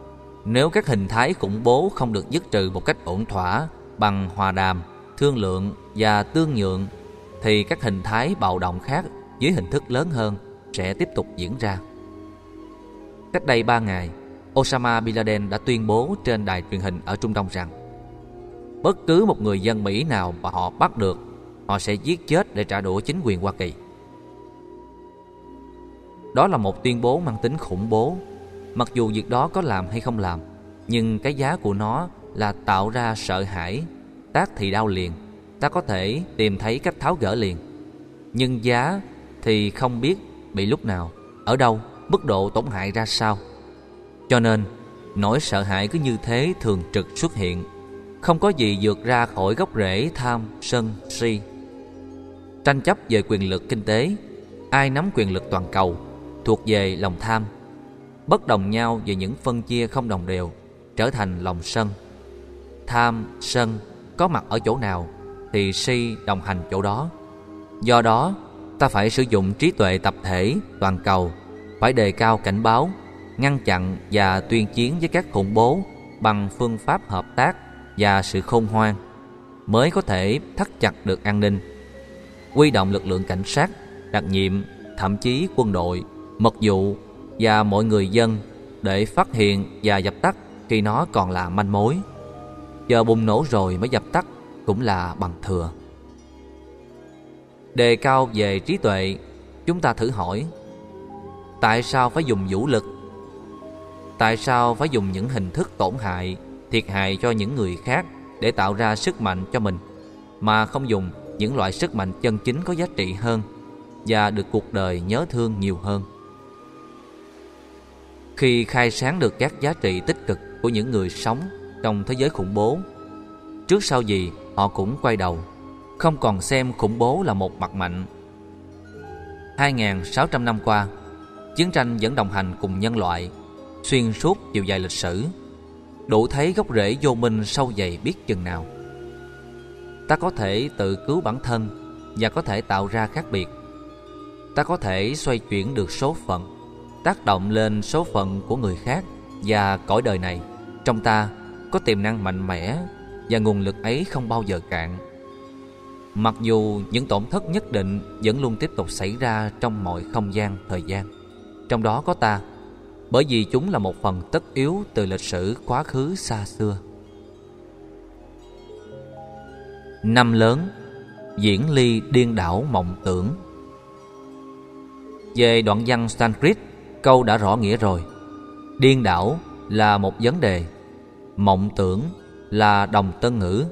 Nếu các hình thái khủng bố không được dứt trừ một cách ổn thỏa bằng hòa đàm, thương lượng và tương nhượng thì các hình thái bạo động khác dưới hình thức lớn hơn sẽ tiếp tục diễn ra. Cách đây 3 ngày, Osama Bin Laden đã tuyên bố trên đài truyền hình ở Trung Đông rằng bất cứ một người dân Mỹ nào mà họ bắt được, họ sẽ giết chết để trả đũa chính quyền Hoa Kỳ. Đó là một tuyên bố mang tính khủng bố. Mặc dù việc đó có làm hay không làm Nhưng cái giá của nó là tạo ra sợ hãi Tác thì đau liền Ta có thể tìm thấy cách tháo gỡ liền. Nhưng giá thì không biết bị lúc nào Ở đâu, mức độ tổn hại ra sao. Cho nên Nỗi sợ hãi cứ như thế thường trực xuất hiện. Không có gì vượt ra khỏi gốc rễ tham, sân, si. Tranh chấp về quyền lực kinh tế Ai nắm quyền lực toàn cầu thuộc về lòng tham. Bất đồng nhau về những phân chia không đồng đều trở thành lòng sân. Tham sân có mặt ở chỗ nào thì si đồng hành chỗ đó. Do đó ta phải sử dụng trí tuệ tập thể toàn cầu phải đề cao cảnh báo ngăn chặn và tuyên chiến với các khủng bố bằng phương pháp hợp tác và sự khôn ngoan mới có thể thắt chặt được an ninh quy động lực lượng cảnh sát đặc nhiệm thậm chí quân đội mật vụ và mọi người dân để phát hiện và dập tắt khi nó còn là manh mối. Giờ bùng nổ rồi mới dập tắt cũng là bằng thừa. Đề cao về trí tuệ, chúng ta thử hỏi Tại sao phải dùng vũ lực? Tại sao phải dùng những hình thức tổn hại, thiệt hại cho những người khác để tạo ra sức mạnh cho mình mà không dùng những loại sức mạnh chân chính có giá trị hơn và được cuộc đời nhớ thương nhiều hơn? khi khai sáng được các giá trị tích cực của những người sống trong thế giới khủng bố. Trước sau gì họ cũng quay đầu, không còn xem khủng bố là một mặt mạnh. 2.600 năm qua, chiến tranh vẫn đồng hành cùng nhân loại, xuyên suốt chiều dài lịch sử, đủ thấy gốc rễ vô minh sâu dày biết chừng nào. Ta có thể tự cứu bản thân và có thể tạo ra khác biệt. Ta có thể xoay chuyển được số phận, tác động lên số phận của người khác và cõi đời này trong ta có tiềm năng mạnh mẽ và nguồn lực ấy không bao giờ cạn mặc dù những tổn thất nhất định vẫn luôn tiếp tục xảy ra trong mọi không gian thời gian trong đó có ta bởi vì chúng là một phần tất yếu từ lịch sử quá khứ xa xưa. Năm lớn, Diễn ly điên đảo mộng tưởng. Về đoạn văn Sanskrit, Câu đã rõ nghĩa rồi. Điên đảo là một vấn đề, Mộng tưởng là đồng tân ngữ.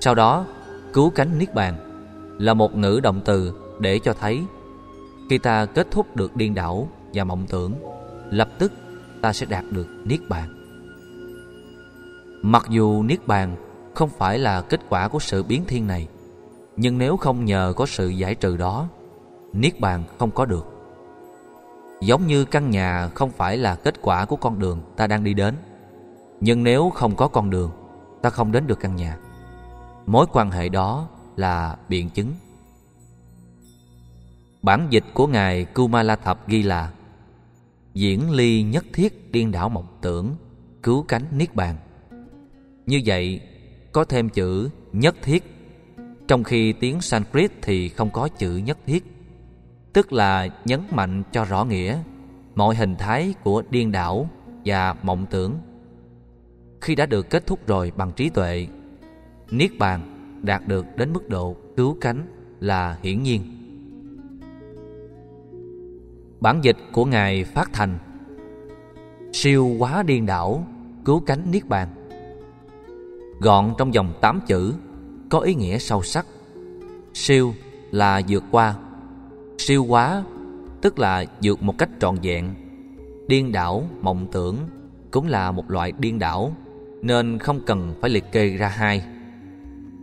Sau đó, Cứu cánh Niết Bàn Là một ngữ động từ để cho thấy Khi ta kết thúc được điên đảo và mộng tưởng. Lập tức ta sẽ đạt được Niết Bàn. Mặc dù Niết Bàn không phải là kết quả của sự biến thiên này, Nhưng nếu không nhờ có sự giải trừ đó, Niết Bàn không có được. Giống như căn nhà không phải là kết quả của con đường ta đang đi đến, Nhưng nếu không có con đường, Ta không đến được căn nhà. Mối quan hệ đó là biện chứng. Bản dịch của Ngài Kumalathap ghi là Diễn ly nhất thiết điên đảo mộng tưởng, Cứu cánh Niết Bàn. Như vậy, có thêm chữ nhất thiết. Trong khi tiếng Sanskrit thì không có chữ nhất thiết, Tức là nhấn mạnh cho rõ nghĩa Mọi hình thái của điên đảo và mộng tưởng. Khi đã được kết thúc rồi bằng trí tuệ, Niết bàn đạt được đến mức độ cứu cánh là hiển nhiên. Bản dịch của Ngài phát thành Siêu quá điên đảo Cứu cánh Niết Bàn. Gọn trong dòng 8 chữ Có ý nghĩa sâu sắc. Siêu là vượt qua. Siêu quá Tức là vượt một cách trọn vẹn. Điên đảo, mộng tưởng Cũng là một loại điên đảo Nên không cần phải liệt kê ra hai.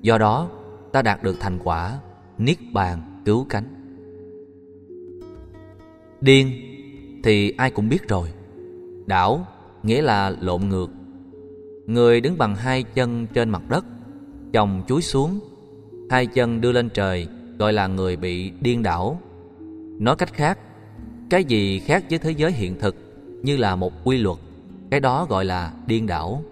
Do đó ta đạt được thành quả Niết bàn cứu cánh. Điên, thì ai cũng biết rồi. Đảo, nghĩa là lộn ngược. Người đứng bằng hai chân trên mặt đất, Chồng chúi xuống. Hai chân đưa lên trời, Gọi là người bị điên đảo. Nói cách khác, Cái gì khác với thế giới hiện thực Như là một quy luật, Cái đó gọi là điên đảo.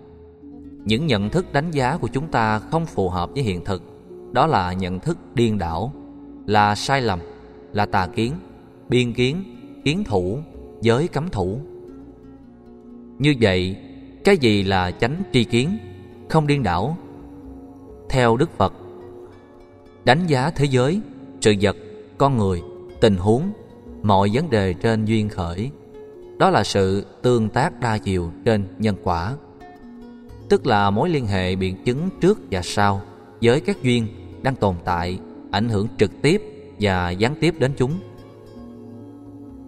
Những nhận thức đánh giá của chúng ta Không phù hợp với hiện thực, Đó là nhận thức điên đảo, Là sai lầm, Là tà kiến, Biên kiến Kiến thủ Giới cấm thủ. Như vậy cái gì là chánh tri kiến? Không điên đảo. Theo Đức Phật Đánh giá thế giới Sự vật, con người, tình huống Mọi vấn đề trên duyên khởi. Đó là sự tương tác đa chiều trên nhân quả. Tức là mối liên hệ biện chứng trước và sau Với các duyên đang tồn tại Ảnh hưởng trực tiếp và gián tiếp đến chúng.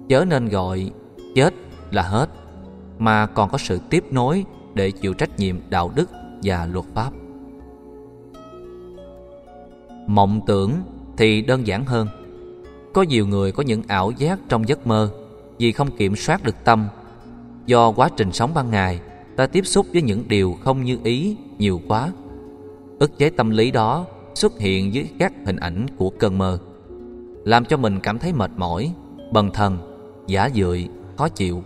Chớ nên gọi chết là hết mà còn có sự tiếp nối để chịu trách nhiệm đạo đức và luật pháp. Mộng tưởng thì đơn giản hơn. Có nhiều người có những ảo giác trong giấc mơ vì không kiểm soát được tâm. Do quá trình sống ban ngày, ta tiếp xúc với những điều không như ý nhiều quá. Ức chế tâm lý đó xuất hiện dưới các hình ảnh của cơn mơ, làm cho mình cảm thấy mệt mỏi, bần thần, giả dượi, khó chịu.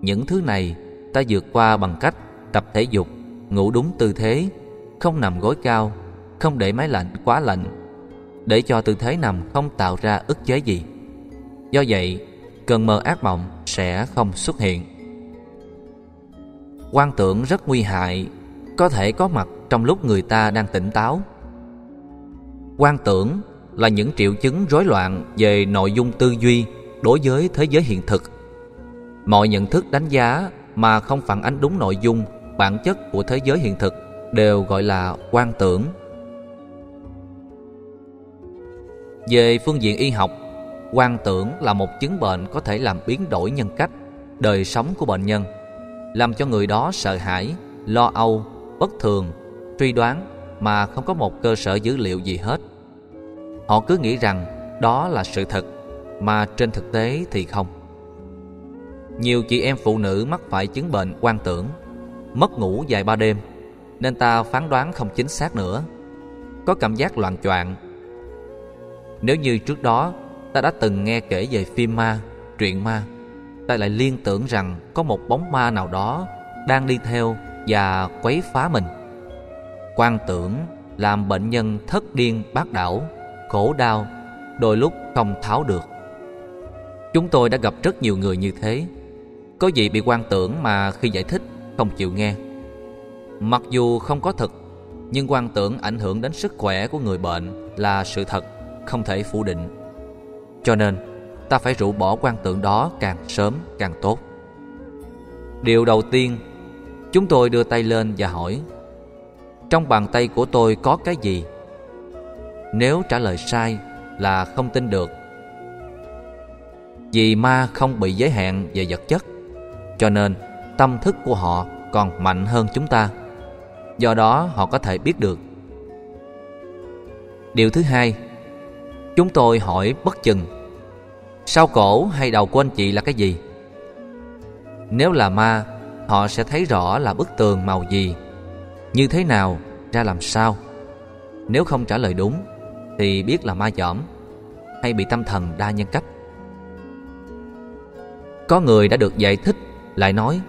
Những thứ này ta vượt qua bằng cách tập thể dục, ngủ đúng tư thế, không nằm gối cao, không để máy lạnh quá lạnh, để cho tư thế nằm không tạo ra ức chế gì. Do vậy, cơn mơ ác mộng sẽ không xuất hiện. Quan tưởng rất nguy hại, có thể có mặt trong lúc người ta đang tỉnh táo. Quan tưởng là những triệu chứng rối loạn về nội dung tư duy đối với thế giới hiện thực Mọi nhận thức đánh giá mà không phản ánh đúng nội dung, bản chất của thế giới hiện thực đều gọi là quan tưởng. Về phương diện y học, quan tưởng là một chứng bệnh có thể làm biến đổi nhân cách, đời sống của bệnh nhân, làm cho người đó sợ hãi, lo âu, bất thường, truy đoán mà không có một cơ sở dữ liệu gì hết. Họ cứ nghĩ rằng đó là sự thật, mà trên thực tế thì không. Nhiều chị em phụ nữ mắc phải chứng bệnh quan tưởng, Mất ngủ dài ba đêm, Nên ta phán đoán không chính xác nữa. Có cảm giác loạn choạng. Nếu như trước đó, Ta đã từng nghe kể về phim ma, Truyện ma, Ta lại liên tưởng rằng Có một bóng ma nào đó Đang đi theo và quấy phá mình. Quan tưởng Làm bệnh nhân thất điên bác đảo, Khổ đau, Đôi lúc không tháo được. Chúng tôi đã gặp rất nhiều người như thế. Có gì bị quan tưởng mà khi giải thích, không chịu nghe. Mặc dù không có thật, Nhưng quan tưởng ảnh hưởng đến sức khỏe của người bệnh Là sự thật, Không thể phủ định. Cho nên, ta phải rũ bỏ quan tưởng đó càng sớm càng tốt. Điều đầu tiên, Chúng tôi đưa tay lên và hỏi, Trong bàn tay của tôi có cái gì? Nếu trả lời sai là không tin được vì ma không bị giới hạn về vật chất, Cho nên tâm thức của họ còn mạnh hơn chúng ta. Do đó họ có thể biết được. Điều thứ hai, Chúng tôi hỏi bất chừng Sau cổ hay đầu của anh chị là cái gì? Nếu là ma, Họ sẽ thấy rõ là bức tường màu gì, Như thế nào, Ra làm sao. Nếu không trả lời đúng, Thì biết là ma dỏm Hay bị tâm thần đa nhân cách. Có người đã được giải thích, Lại nói,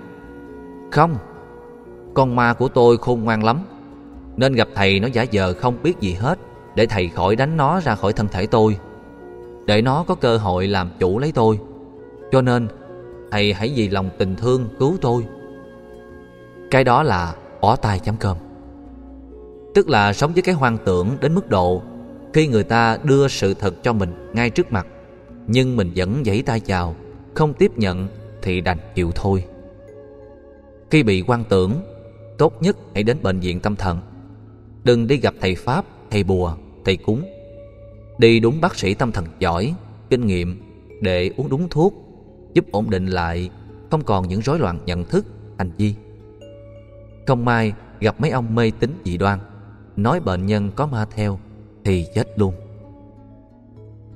Không, Con ma của tôi khôn ngoan lắm, Nên gặp thầy nó giả vờ không biết gì hết, Để thầy khỏi đánh nó ra khỏi thân thể tôi, Để nó có cơ hội làm chủ lấy tôi. Cho nên, Thầy hãy vì lòng tình thương cứu tôi. Cái đó là bỏ tay chấm cơm. Tức là sống với cái hoang tưởng đến mức độ Khi người ta đưa sự thật cho mình ngay trước mặt, Nhưng mình vẫn giãy tay chào không tiếp nhận thì đành chịu thôi. Khi bị quan tưởng Tốt nhất hãy đến bệnh viện tâm thần. Đừng đi gặp thầy Pháp, thầy bùa, thầy cúng. Đi đúng bác sĩ tâm thần giỏi, kinh nghiệm Để uống đúng thuốc giúp ổn định lại không còn những rối loạn nhận thức hành vi. Không may gặp mấy ông mê tín dị đoan nói bệnh nhân có ma theo thì chết luôn.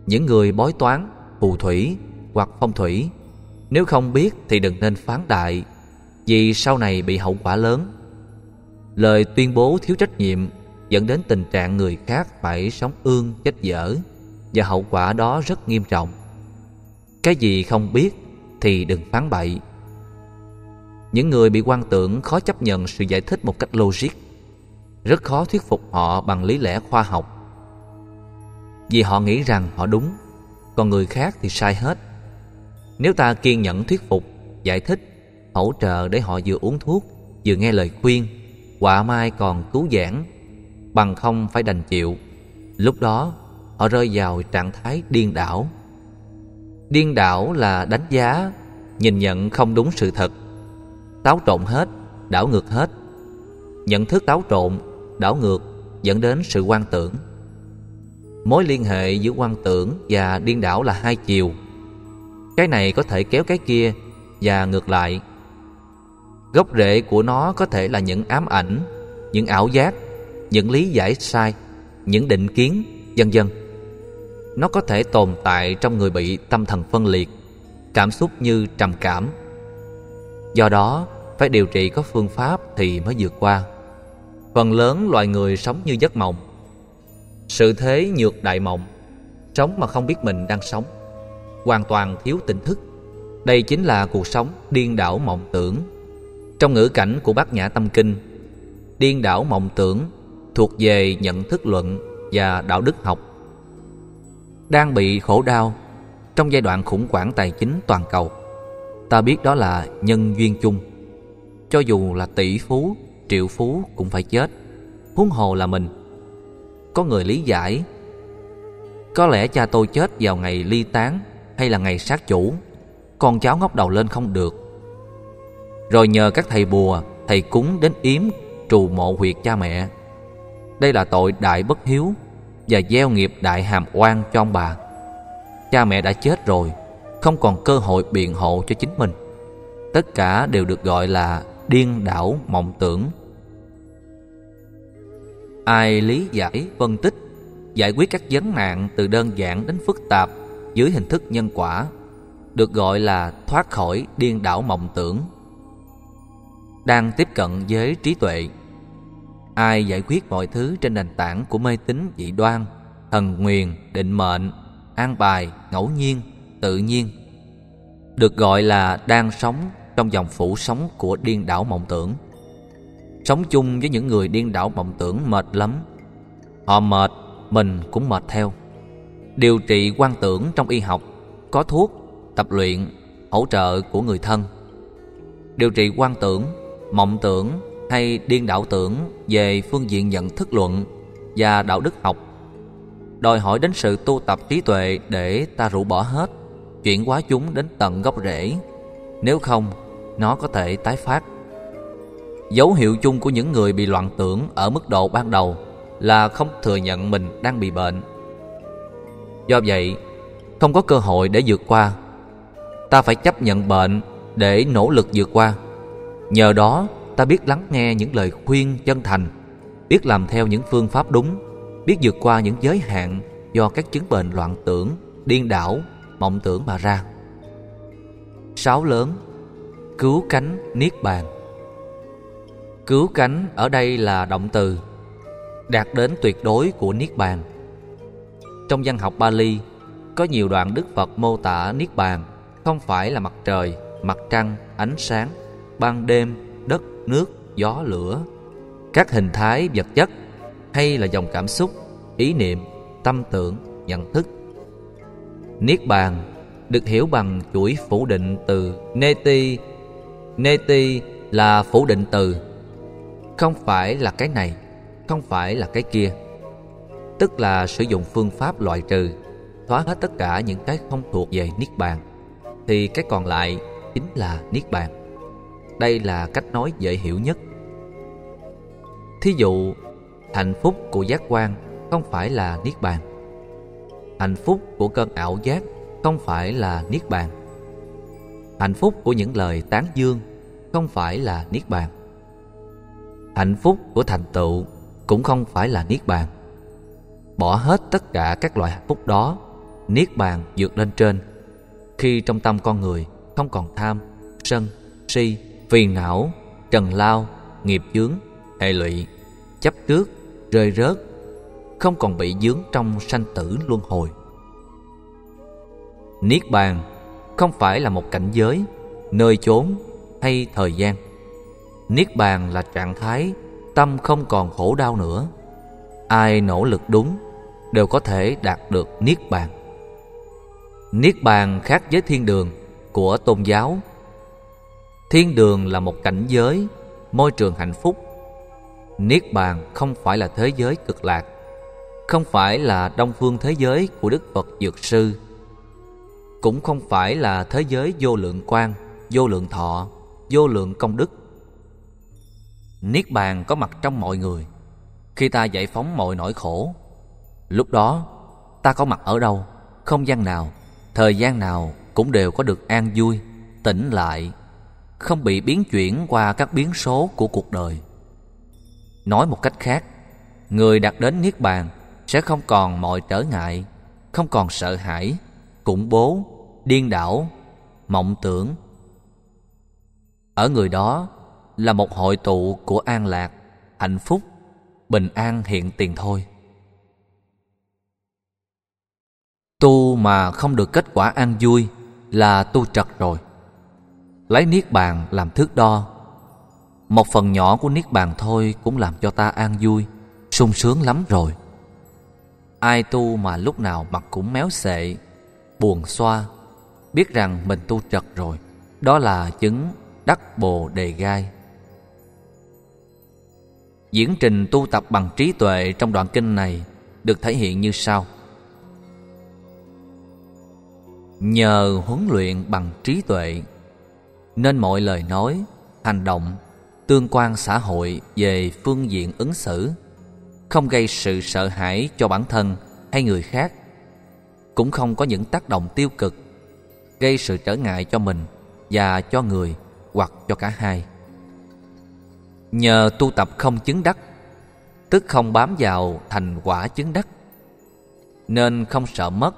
Những người bói toán phù thủy hoặc phong thủy nếu không biết thì đừng nên phán đại vì sau này bị hậu quả lớn lời tuyên bố thiếu trách nhiệm dẫn đến tình trạng người khác phải sống ương chết dở và hậu quả đó rất nghiêm trọng cái gì không biết thì đừng phán bậy. Những người bị quan tưởng khó chấp nhận sự giải thích một cách logic, rất khó thuyết phục họ bằng lý lẽ khoa học. Vì họ nghĩ rằng họ đúng, còn người khác thì sai hết. Nếu ta kiên nhẫn thuyết phục, giải thích, hỗ trợ để họ vừa uống thuốc, vừa nghe lời khuyên, quả mai còn cứu giảng, bằng không phải đành chịu. Lúc đó, họ rơi vào trạng thái điên đảo. Điên đảo là đánh giá Nhìn nhận không đúng sự thật. Táo trộn hết, đảo ngược hết. Nhận thức táo trộn, đảo ngược Dẫn đến sự quan tưởng. Mối liên hệ giữa quan tưởng và điên đảo là hai chiều. Cái này có thể kéo cái kia Và ngược lại. Gốc rễ của nó có thể là những ám ảnh Những ảo giác Những lý giải sai Những định kiến, vân vân. Nó có thể tồn tại trong người bị tâm thần phân liệt cảm xúc như trầm cảm. Do đó phải điều trị có phương pháp thì mới vượt qua. Phần lớn loài người sống như giấc mộng. Sự thế nhược đại mộng sống mà không biết mình đang sống hoàn toàn thiếu tỉnh thức đây chính là cuộc sống điên đảo mộng tưởng trong ngữ cảnh của bát nhã tâm kinh điên đảo mộng tưởng thuộc về nhận thức luận và đạo đức học đang bị khổ đau trong giai đoạn khủng hoảng tài chính toàn cầu. Ta biết đó là nhân duyên chung. Cho dù là tỷ phú, triệu phú cũng phải chết, huống hồ là mình. Có người lý giải, có lẽ cha tôi chết vào ngày ly tán hay là ngày sát chủ, con cháu ngóc đầu lên không được. Rồi nhờ các thầy bùa, thầy cúng đến yếm trù mộ huyệt cha mẹ. Đây là tội đại bất hiếu và gieo nghiệp đại hàm oan cho ông bà. Cha mẹ đã chết rồi, không còn cơ hội biện hộ cho chính mình. Tất cả đều được gọi là điên đảo mộng tưởng. Ai lý giải, phân tích, giải quyết các vấn nạn từ đơn giản đến phức tạp dưới hình thức nhân quả, được gọi là thoát khỏi điên đảo mộng tưởng. Đang tiếp cận với trí tuệ ai giải quyết mọi thứ trên nền tảng của mê tín dị đoan thần nguyền định mệnh an bài ngẫu nhiên tự nhiên được gọi là đang sống trong dòng phủ sống của điên đảo mộng tưởng. Sống chung với những người điên đảo mộng tưởng mệt lắm. Họ mệt mình cũng mệt theo điều trị quan tưởng trong y học có thuốc tập luyện hỗ trợ của người thân. Điều trị quan tưởng, mộng tưởng hay điên đảo tưởng về phương diện nhận thức luận và đạo đức học. Đòi hỏi đến sự tu tập trí tuệ để ta rũ bỏ hết chuyển hóa chúng đến tận gốc rễ. Nếu không nó có thể tái phát. Dấu hiệu chung của những người bị loạn tưởng ở mức độ ban đầu là không thừa nhận mình đang bị bệnh do vậy, không có cơ hội để vượt qua. Ta phải chấp nhận bệnh để nỗ lực vượt qua. Nhờ đó, ta biết lắng nghe những lời khuyên chân thành, biết làm theo những phương pháp đúng, biết vượt qua những giới hạn do các chứng bệnh loạn tưởng, điên đảo, mộng tưởng mà ra. Sáu lớn, cứu cánh niết bàn. Cứu cánh ở đây là động từ, đạt đến tuyệt đối của niết bàn trong văn học Bali có nhiều đoạn Đức Phật mô tả niết bàn không phải là mặt trời, mặt trăng, ánh sáng, ban đêm, đất, nước, gió, lửa, các hình thái vật chất hay là dòng cảm xúc, ý niệm, tâm tưởng, nhận thức. Niết bàn được hiểu bằng chuỗi phủ định từ neti. Neti là phủ định từ, không phải là cái này, không phải là cái kia. Tức là sử dụng phương pháp loại trừ, thoát hết tất cả những cái không thuộc về niết bàn, thì cái còn lại chính là niết bàn. Đây là cách nói dễ hiểu nhất. Thí dụ, hạnh phúc của giác quan không phải là niết bàn. Hạnh phúc của cơn ảo giác không phải là niết bàn. Hạnh phúc của những lời tán dương không phải là niết bàn. Hạnh phúc của thành tựu cũng không phải là niết bàn. Bỏ hết tất cả các loại hạnh phúc đó, niết bàn vượt lên trên. Khi trong tâm con người không còn tham, sân, si, phiền não, trần lao, nghiệp chướng, hệ lụy, chấp trước, rơi rớt, không còn bị dướng trong sanh tử luân hồi. Niết bàn không phải là một cảnh giới, nơi chốn hay thời gian. Niết bàn là trạng thái tâm không còn khổ đau nữa. Ai nỗ lực đúng đều có thể đạt được niết bàn. Niết bàn khác với thiên đường của tôn giáo. Thiên đường là một cảnh giới, môi trường hạnh phúc. Niết bàn không phải là thế giới cực lạc, không phải là đông phương thế giới của Đức Phật Dược Sư cũng không phải là thế giới vô lượng quan, vô lượng thọ, vô lượng công đức. Niết bàn có mặt trong mọi người. Khi ta giải phóng mọi nỗi khổ, lúc đó ta có mặt ở đâu, không gian nào, thời gian nào cũng đều có được an vui, tỉnh lại, không bị biến chuyển qua các biến số của cuộc đời. Nói một cách khác, người đạt đến niết bàn sẽ không còn mọi trở ngại, không còn sợ hãi, khủng bố, điên đảo, mộng tưởng. Ở người đó là một hội tụ của an lạc, hạnh phúc, bình an hiện tiền thôi. Tu mà không được kết quả an vui là tu trật rồi. Lấy niết bàn làm thước đo. Một phần nhỏ của niết bàn thôi cũng làm cho ta an vui, sung sướng lắm rồi. Ai tu mà lúc nào mặt cũng méo xệ, buồn xoa, biết rằng mình tu trật rồi, đó là chứng đắc bồ đề gai. Diễn trình tu tập bằng trí tuệ trong đoạn kinh này được thể hiện như sau. Nhờ huấn luyện bằng trí tuệ. Nên mọi lời nói, hành động, tương quan xã hội về phương diện ứng xử không gây sự sợ hãi cho bản thân hay người khác cũng không có những tác động tiêu cực gây sự trở ngại cho mình và cho người hoặc cho cả hai. Nhờ tu tập không chứng đắc tức không bám vào thành quả chứng đắc nên không sợ mất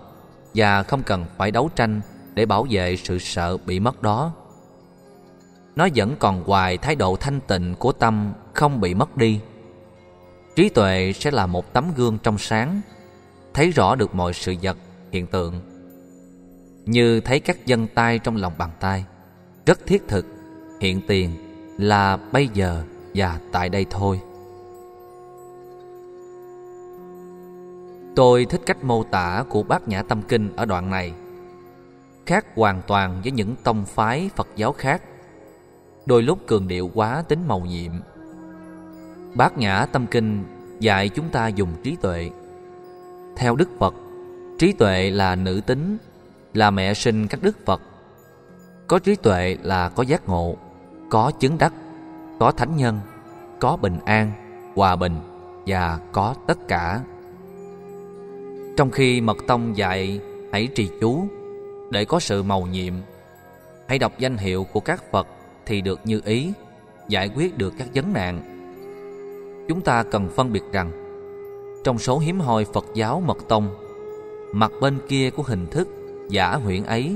và không cần phải đấu tranh để bảo vệ sự sợ bị mất đó. Nó vẫn còn hoài thái độ thanh tịnh của tâm không bị mất đi. Trí tuệ sẽ là một tấm gương trong sáng, thấy rõ được mọi sự vật, hiện tượng. Như thấy các dân tay trong lòng bàn tay, rất thiết thực, hiện tiền là bây giờ và tại đây thôi. Tôi thích cách mô tả của bát nhã tâm kinh ở đoạn này khác hoàn toàn với những tông phái phật giáo khác đôi lúc cường điệu quá tính màu nhiệm. Bát Nhã Tâm Kinh dạy chúng ta dùng trí tuệ. Theo Đức Phật, trí tuệ là nữ tính, là mẹ sinh các Đức Phật. Có trí tuệ là có giác ngộ, có chứng đắc, có thánh nhân, có bình an, hòa bình và có tất cả. Trong khi Mật Tông dạy hãy trì chú để có sự màu nhiệm, hãy đọc danh hiệu của các Phật thì được như ý, giải quyết được các vấn nạn. Chúng ta cần phân biệt rằng, trong số hiếm hoi Phật giáo Mật Tông, mặt bên kia của hình thức giả huyễn ấy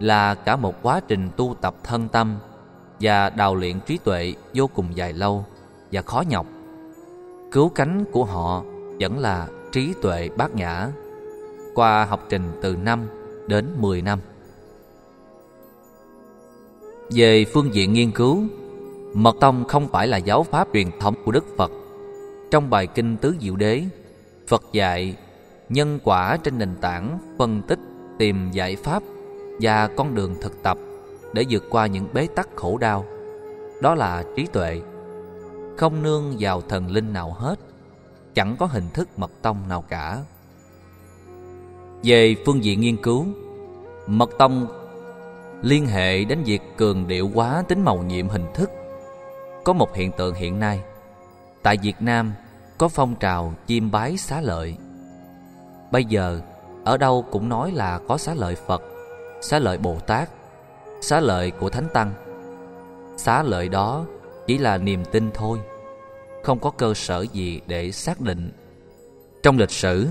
là cả một quá trình tu tập thân tâm và đào luyện trí tuệ vô cùng dài lâu và khó nhọc. Cứu cánh của họ vẫn là trí tuệ bát nhã qua học trình từ 5 đến 10 năm. Về phương diện nghiên cứu, Mật Tông không phải là giáo pháp truyền thống của Đức Phật. Trong bài kinh Tứ Diệu Đế, Phật dạy nhân quả trên nền tảng phân tích, tìm giải pháp và con đường thực tập để vượt qua những bế tắc khổ đau. Đó là trí tuệ, không nương vào thần linh nào hết, chẳng có hình thức mật tông nào cả. Về phương diện nghiên cứu, mật tông liên hệ đến việc cường điệu hóa tính màu nhiệm hình thức. Có một hiện tượng hiện nay, tại Việt Nam có phong trào chiêm bái xá lợi. Bây giờ, ở đâu cũng nói là có xá lợi Phật, xá lợi Bồ Tát, xá lợi của Thánh Tăng. Xá lợi đó chỉ là niềm tin thôi, không có cơ sở gì để xác định. Trong lịch sử,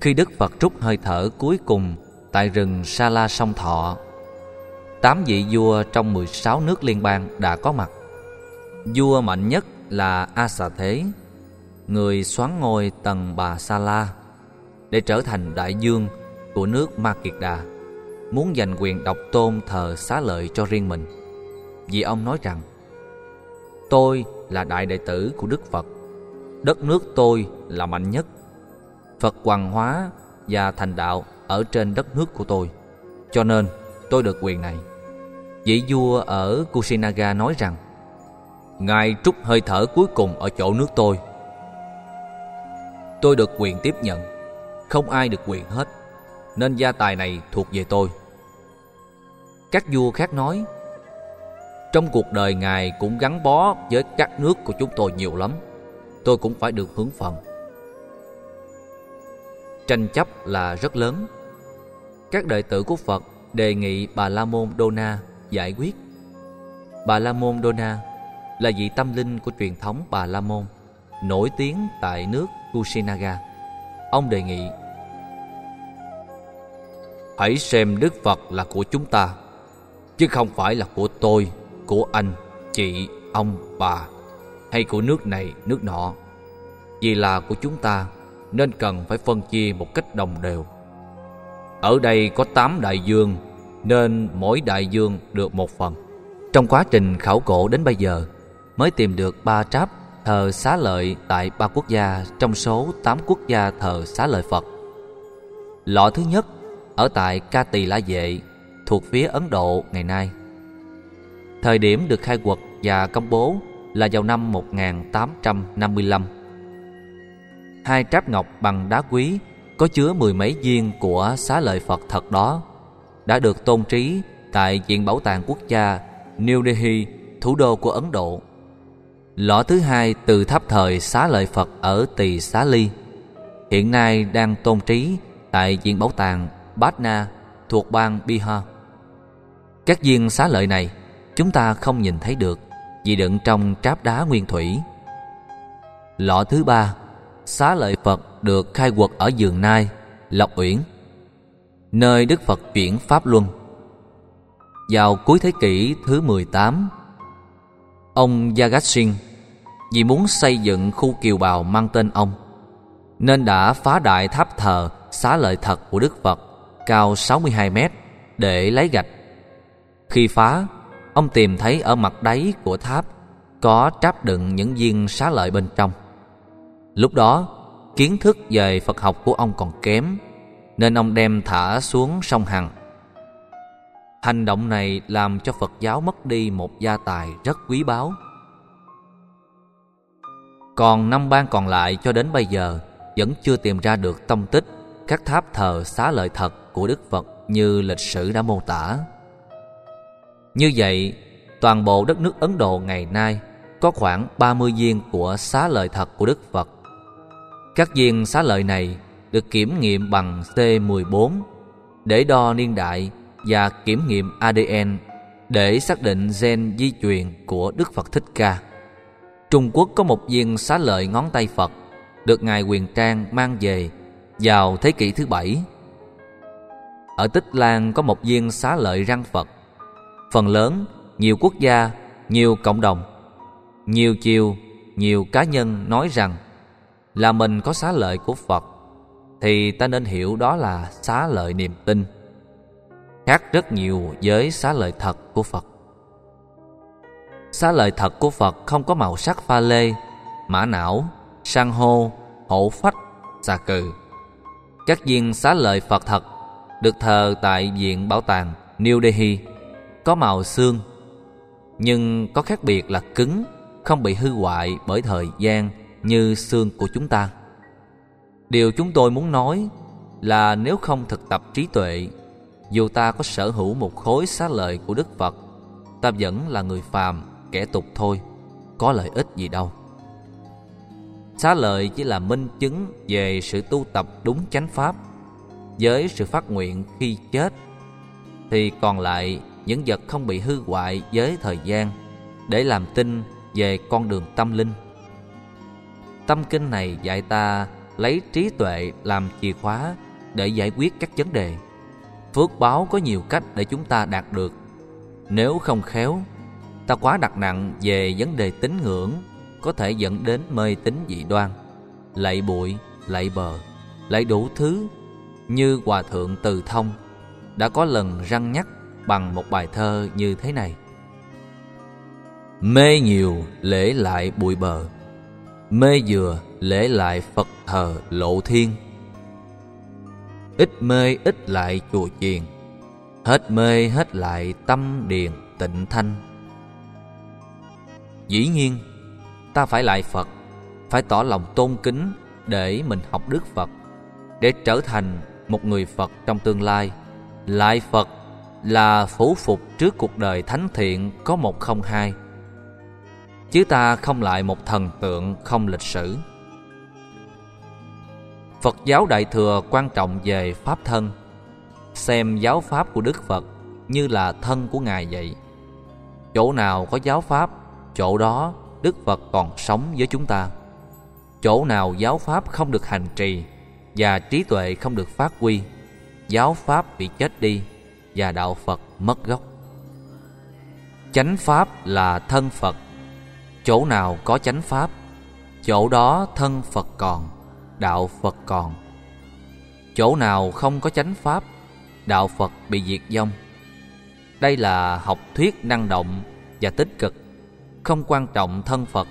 khi Đức Phật trút hơi thở cuối cùng tại rừng Sa La Sông Thọ Tám vị vua trong 16 nước liên bang đã có mặt Vua mạnh nhất là A Xà Thế Người xoán ngôi tầng Bà Sa La Để trở thành đại dương của nước Ma Kiệt Đà Muốn giành quyền độc tôn thờ xá lợi cho riêng mình Vì ông nói rằng Tôi là đại đệ tử của Đức Phật. Đất nước tôi là mạnh nhất. Phật hoàng hóa và thành đạo ở trên đất nước của tôi. Cho nên tôi được quyền này. Vị vua ở Kusinaga nói rằng, Ngài trút hơi thở cuối cùng ở chỗ nước tôi. Tôi được quyền tiếp nhận. Không ai được quyền hết. Nên gia tài này thuộc về tôi. Các vua khác nói trong cuộc đời Ngài cũng gắn bó với các nước của chúng tôi nhiều lắm Tôi cũng phải được hưởng phần Tranh chấp là rất lớn Các đệ tử của Phật đề nghị Bà La Môn dona giải quyết. Bà La Môn Dona là vị tâm linh của truyền thống Bà La Môn, nổi tiếng tại nước Kushinaga. Ông đề nghị Hãy xem Đức Phật là của chúng ta, chứ không phải là của tôi, của anh, chị, ông, bà, hay của nước này, nước nọ. Vì là của chúng ta, nên cần phải phân chia một cách đồng đều. Ở đây có tám đại dương nên mỗi đại dương được một phần. Trong quá trình khảo cổ đến bây giờ, mới tìm được ba tráp thờ xá lợi tại ba quốc gia trong số tám quốc gia thờ xá lợi Phật. Lọ thứ nhất ở tại Ca Tỳ La Vệ thuộc phía Ấn Độ ngày nay. Thời điểm được khai quật và công bố là vào năm 1855. Hai tráp ngọc bằng đá quý có chứa mười mấy viên của xá lợi Phật thật đó đã được tôn trí tại Viện Bảo tàng Quốc gia New Delhi, thủ đô của Ấn Độ. Lõ thứ hai từ tháp thời xá lợi Phật ở Tỳ Xá Ly, hiện nay đang tôn trí tại Viện Bảo tàng Patna thuộc bang Bihar. Các viên xá lợi này chúng ta không nhìn thấy được vì đựng trong tráp đá nguyên thủy. Lọ thứ ba, xá lợi Phật được khai quật ở giường Nai, Lộc Uyển, nơi Đức Phật chuyển Pháp Luân. Vào cuối thế kỷ thứ 18, ông Jagat vì muốn xây dựng khu kiều bào mang tên ông, nên đã phá đại tháp thờ xá lợi thật của Đức Phật cao 62 mét để lấy gạch. Khi phá, ông tìm thấy ở mặt đáy của tháp có tráp đựng những viên xá lợi bên trong. Lúc đó, kiến thức về Phật học của ông còn kém nên ông đem thả xuống sông Hằng. Hành động này làm cho Phật giáo mất đi một gia tài rất quý báu. Còn năm bang còn lại cho đến bây giờ vẫn chưa tìm ra được tông tích các tháp thờ xá lợi thật của Đức Phật như lịch sử đã mô tả. Như vậy, toàn bộ đất nước Ấn Độ ngày nay có khoảng 30 viên của xá lợi thật của Đức Phật. Các viên xá lợi này được kiểm nghiệm bằng C14 để đo niên đại và kiểm nghiệm ADN để xác định gen di truyền của Đức Phật Thích Ca. Trung Quốc có một viên xá lợi ngón tay Phật được Ngài Quyền Trang mang về vào thế kỷ thứ bảy. Ở Tích Lan có một viên xá lợi răng Phật. Phần lớn, nhiều quốc gia, nhiều cộng đồng, nhiều chiều, nhiều cá nhân nói rằng là mình có xá lợi của Phật thì ta nên hiểu đó là xá lợi niềm tin khác rất nhiều với xá lợi thật của Phật. Xá lợi thật của Phật không có màu sắc pha lê, mã não, san hô, hổ phách, xà cừ. Các viên xá lợi Phật thật được thờ tại Viện Bảo tàng New Delhi có màu xương, nhưng có khác biệt là cứng, không bị hư hoại bởi thời gian như xương của chúng ta. Điều chúng tôi muốn nói là nếu không thực tập trí tuệ dù ta có sở hữu một khối xá lợi của Đức Phật Ta vẫn là người phàm, kẻ tục thôi Có lợi ích gì đâu Xá lợi chỉ là minh chứng về sự tu tập đúng chánh pháp Với sự phát nguyện khi chết Thì còn lại những vật không bị hư hoại với thời gian Để làm tin về con đường tâm linh. Tâm kinh này dạy ta lấy trí tuệ làm chìa khóa để giải quyết các vấn đề. Phước báo có nhiều cách để chúng ta đạt được. Nếu không khéo Ta quá đặt nặng về vấn đề tín ngưỡng Có thể dẫn đến mê tín dị đoan Lạy bụi, lạy bờ Lạy đủ thứ Như Hòa Thượng Từ Thông Đã có lần răng nhắc bằng một bài thơ như thế này. Mê nhiều lễ lại bụi bờ, Mê dừa lễ lại Phật thờ lộ thiên. Ít mê ít lại chùa chiền, Hết mê hết lại tâm điền tịnh thanh. Dĩ nhiên, Ta phải lại Phật, Phải tỏ lòng tôn kính Để mình học Đức Phật, Để trở thành một người Phật trong tương lai. Lại Phật là phủ phục trước cuộc đời thánh thiện có một không hai. Chứ ta không lại một thần tượng không lịch sử. Phật giáo Đại Thừa quan trọng về Pháp thân Xem giáo Pháp của Đức Phật như là thân của Ngài vậy. Chỗ nào có giáo Pháp, chỗ đó Đức Phật còn sống với chúng ta. Chỗ nào giáo Pháp không được hành trì Và trí tuệ không được phát huy Giáo Pháp bị chết đi. Và đạo Phật mất gốc Chánh Pháp là thân Phật Chỗ nào có chánh Pháp Chỗ đó thân Phật còn đạo Phật còn. Chỗ nào không có chánh pháp, đạo Phật bị diệt vong. Đây là học thuyết năng động và tích cực, không quan trọng thân Phật,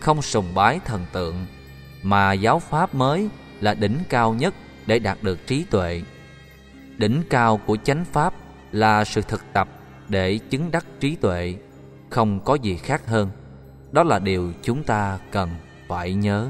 không sùng bái thần tượng, mà giáo pháp mới là đỉnh cao nhất để đạt được trí tuệ. Đỉnh cao của chánh pháp là sự thực tập để chứng đắc trí tuệ, không có gì khác hơn. Đó là điều chúng ta cần phải nhớ.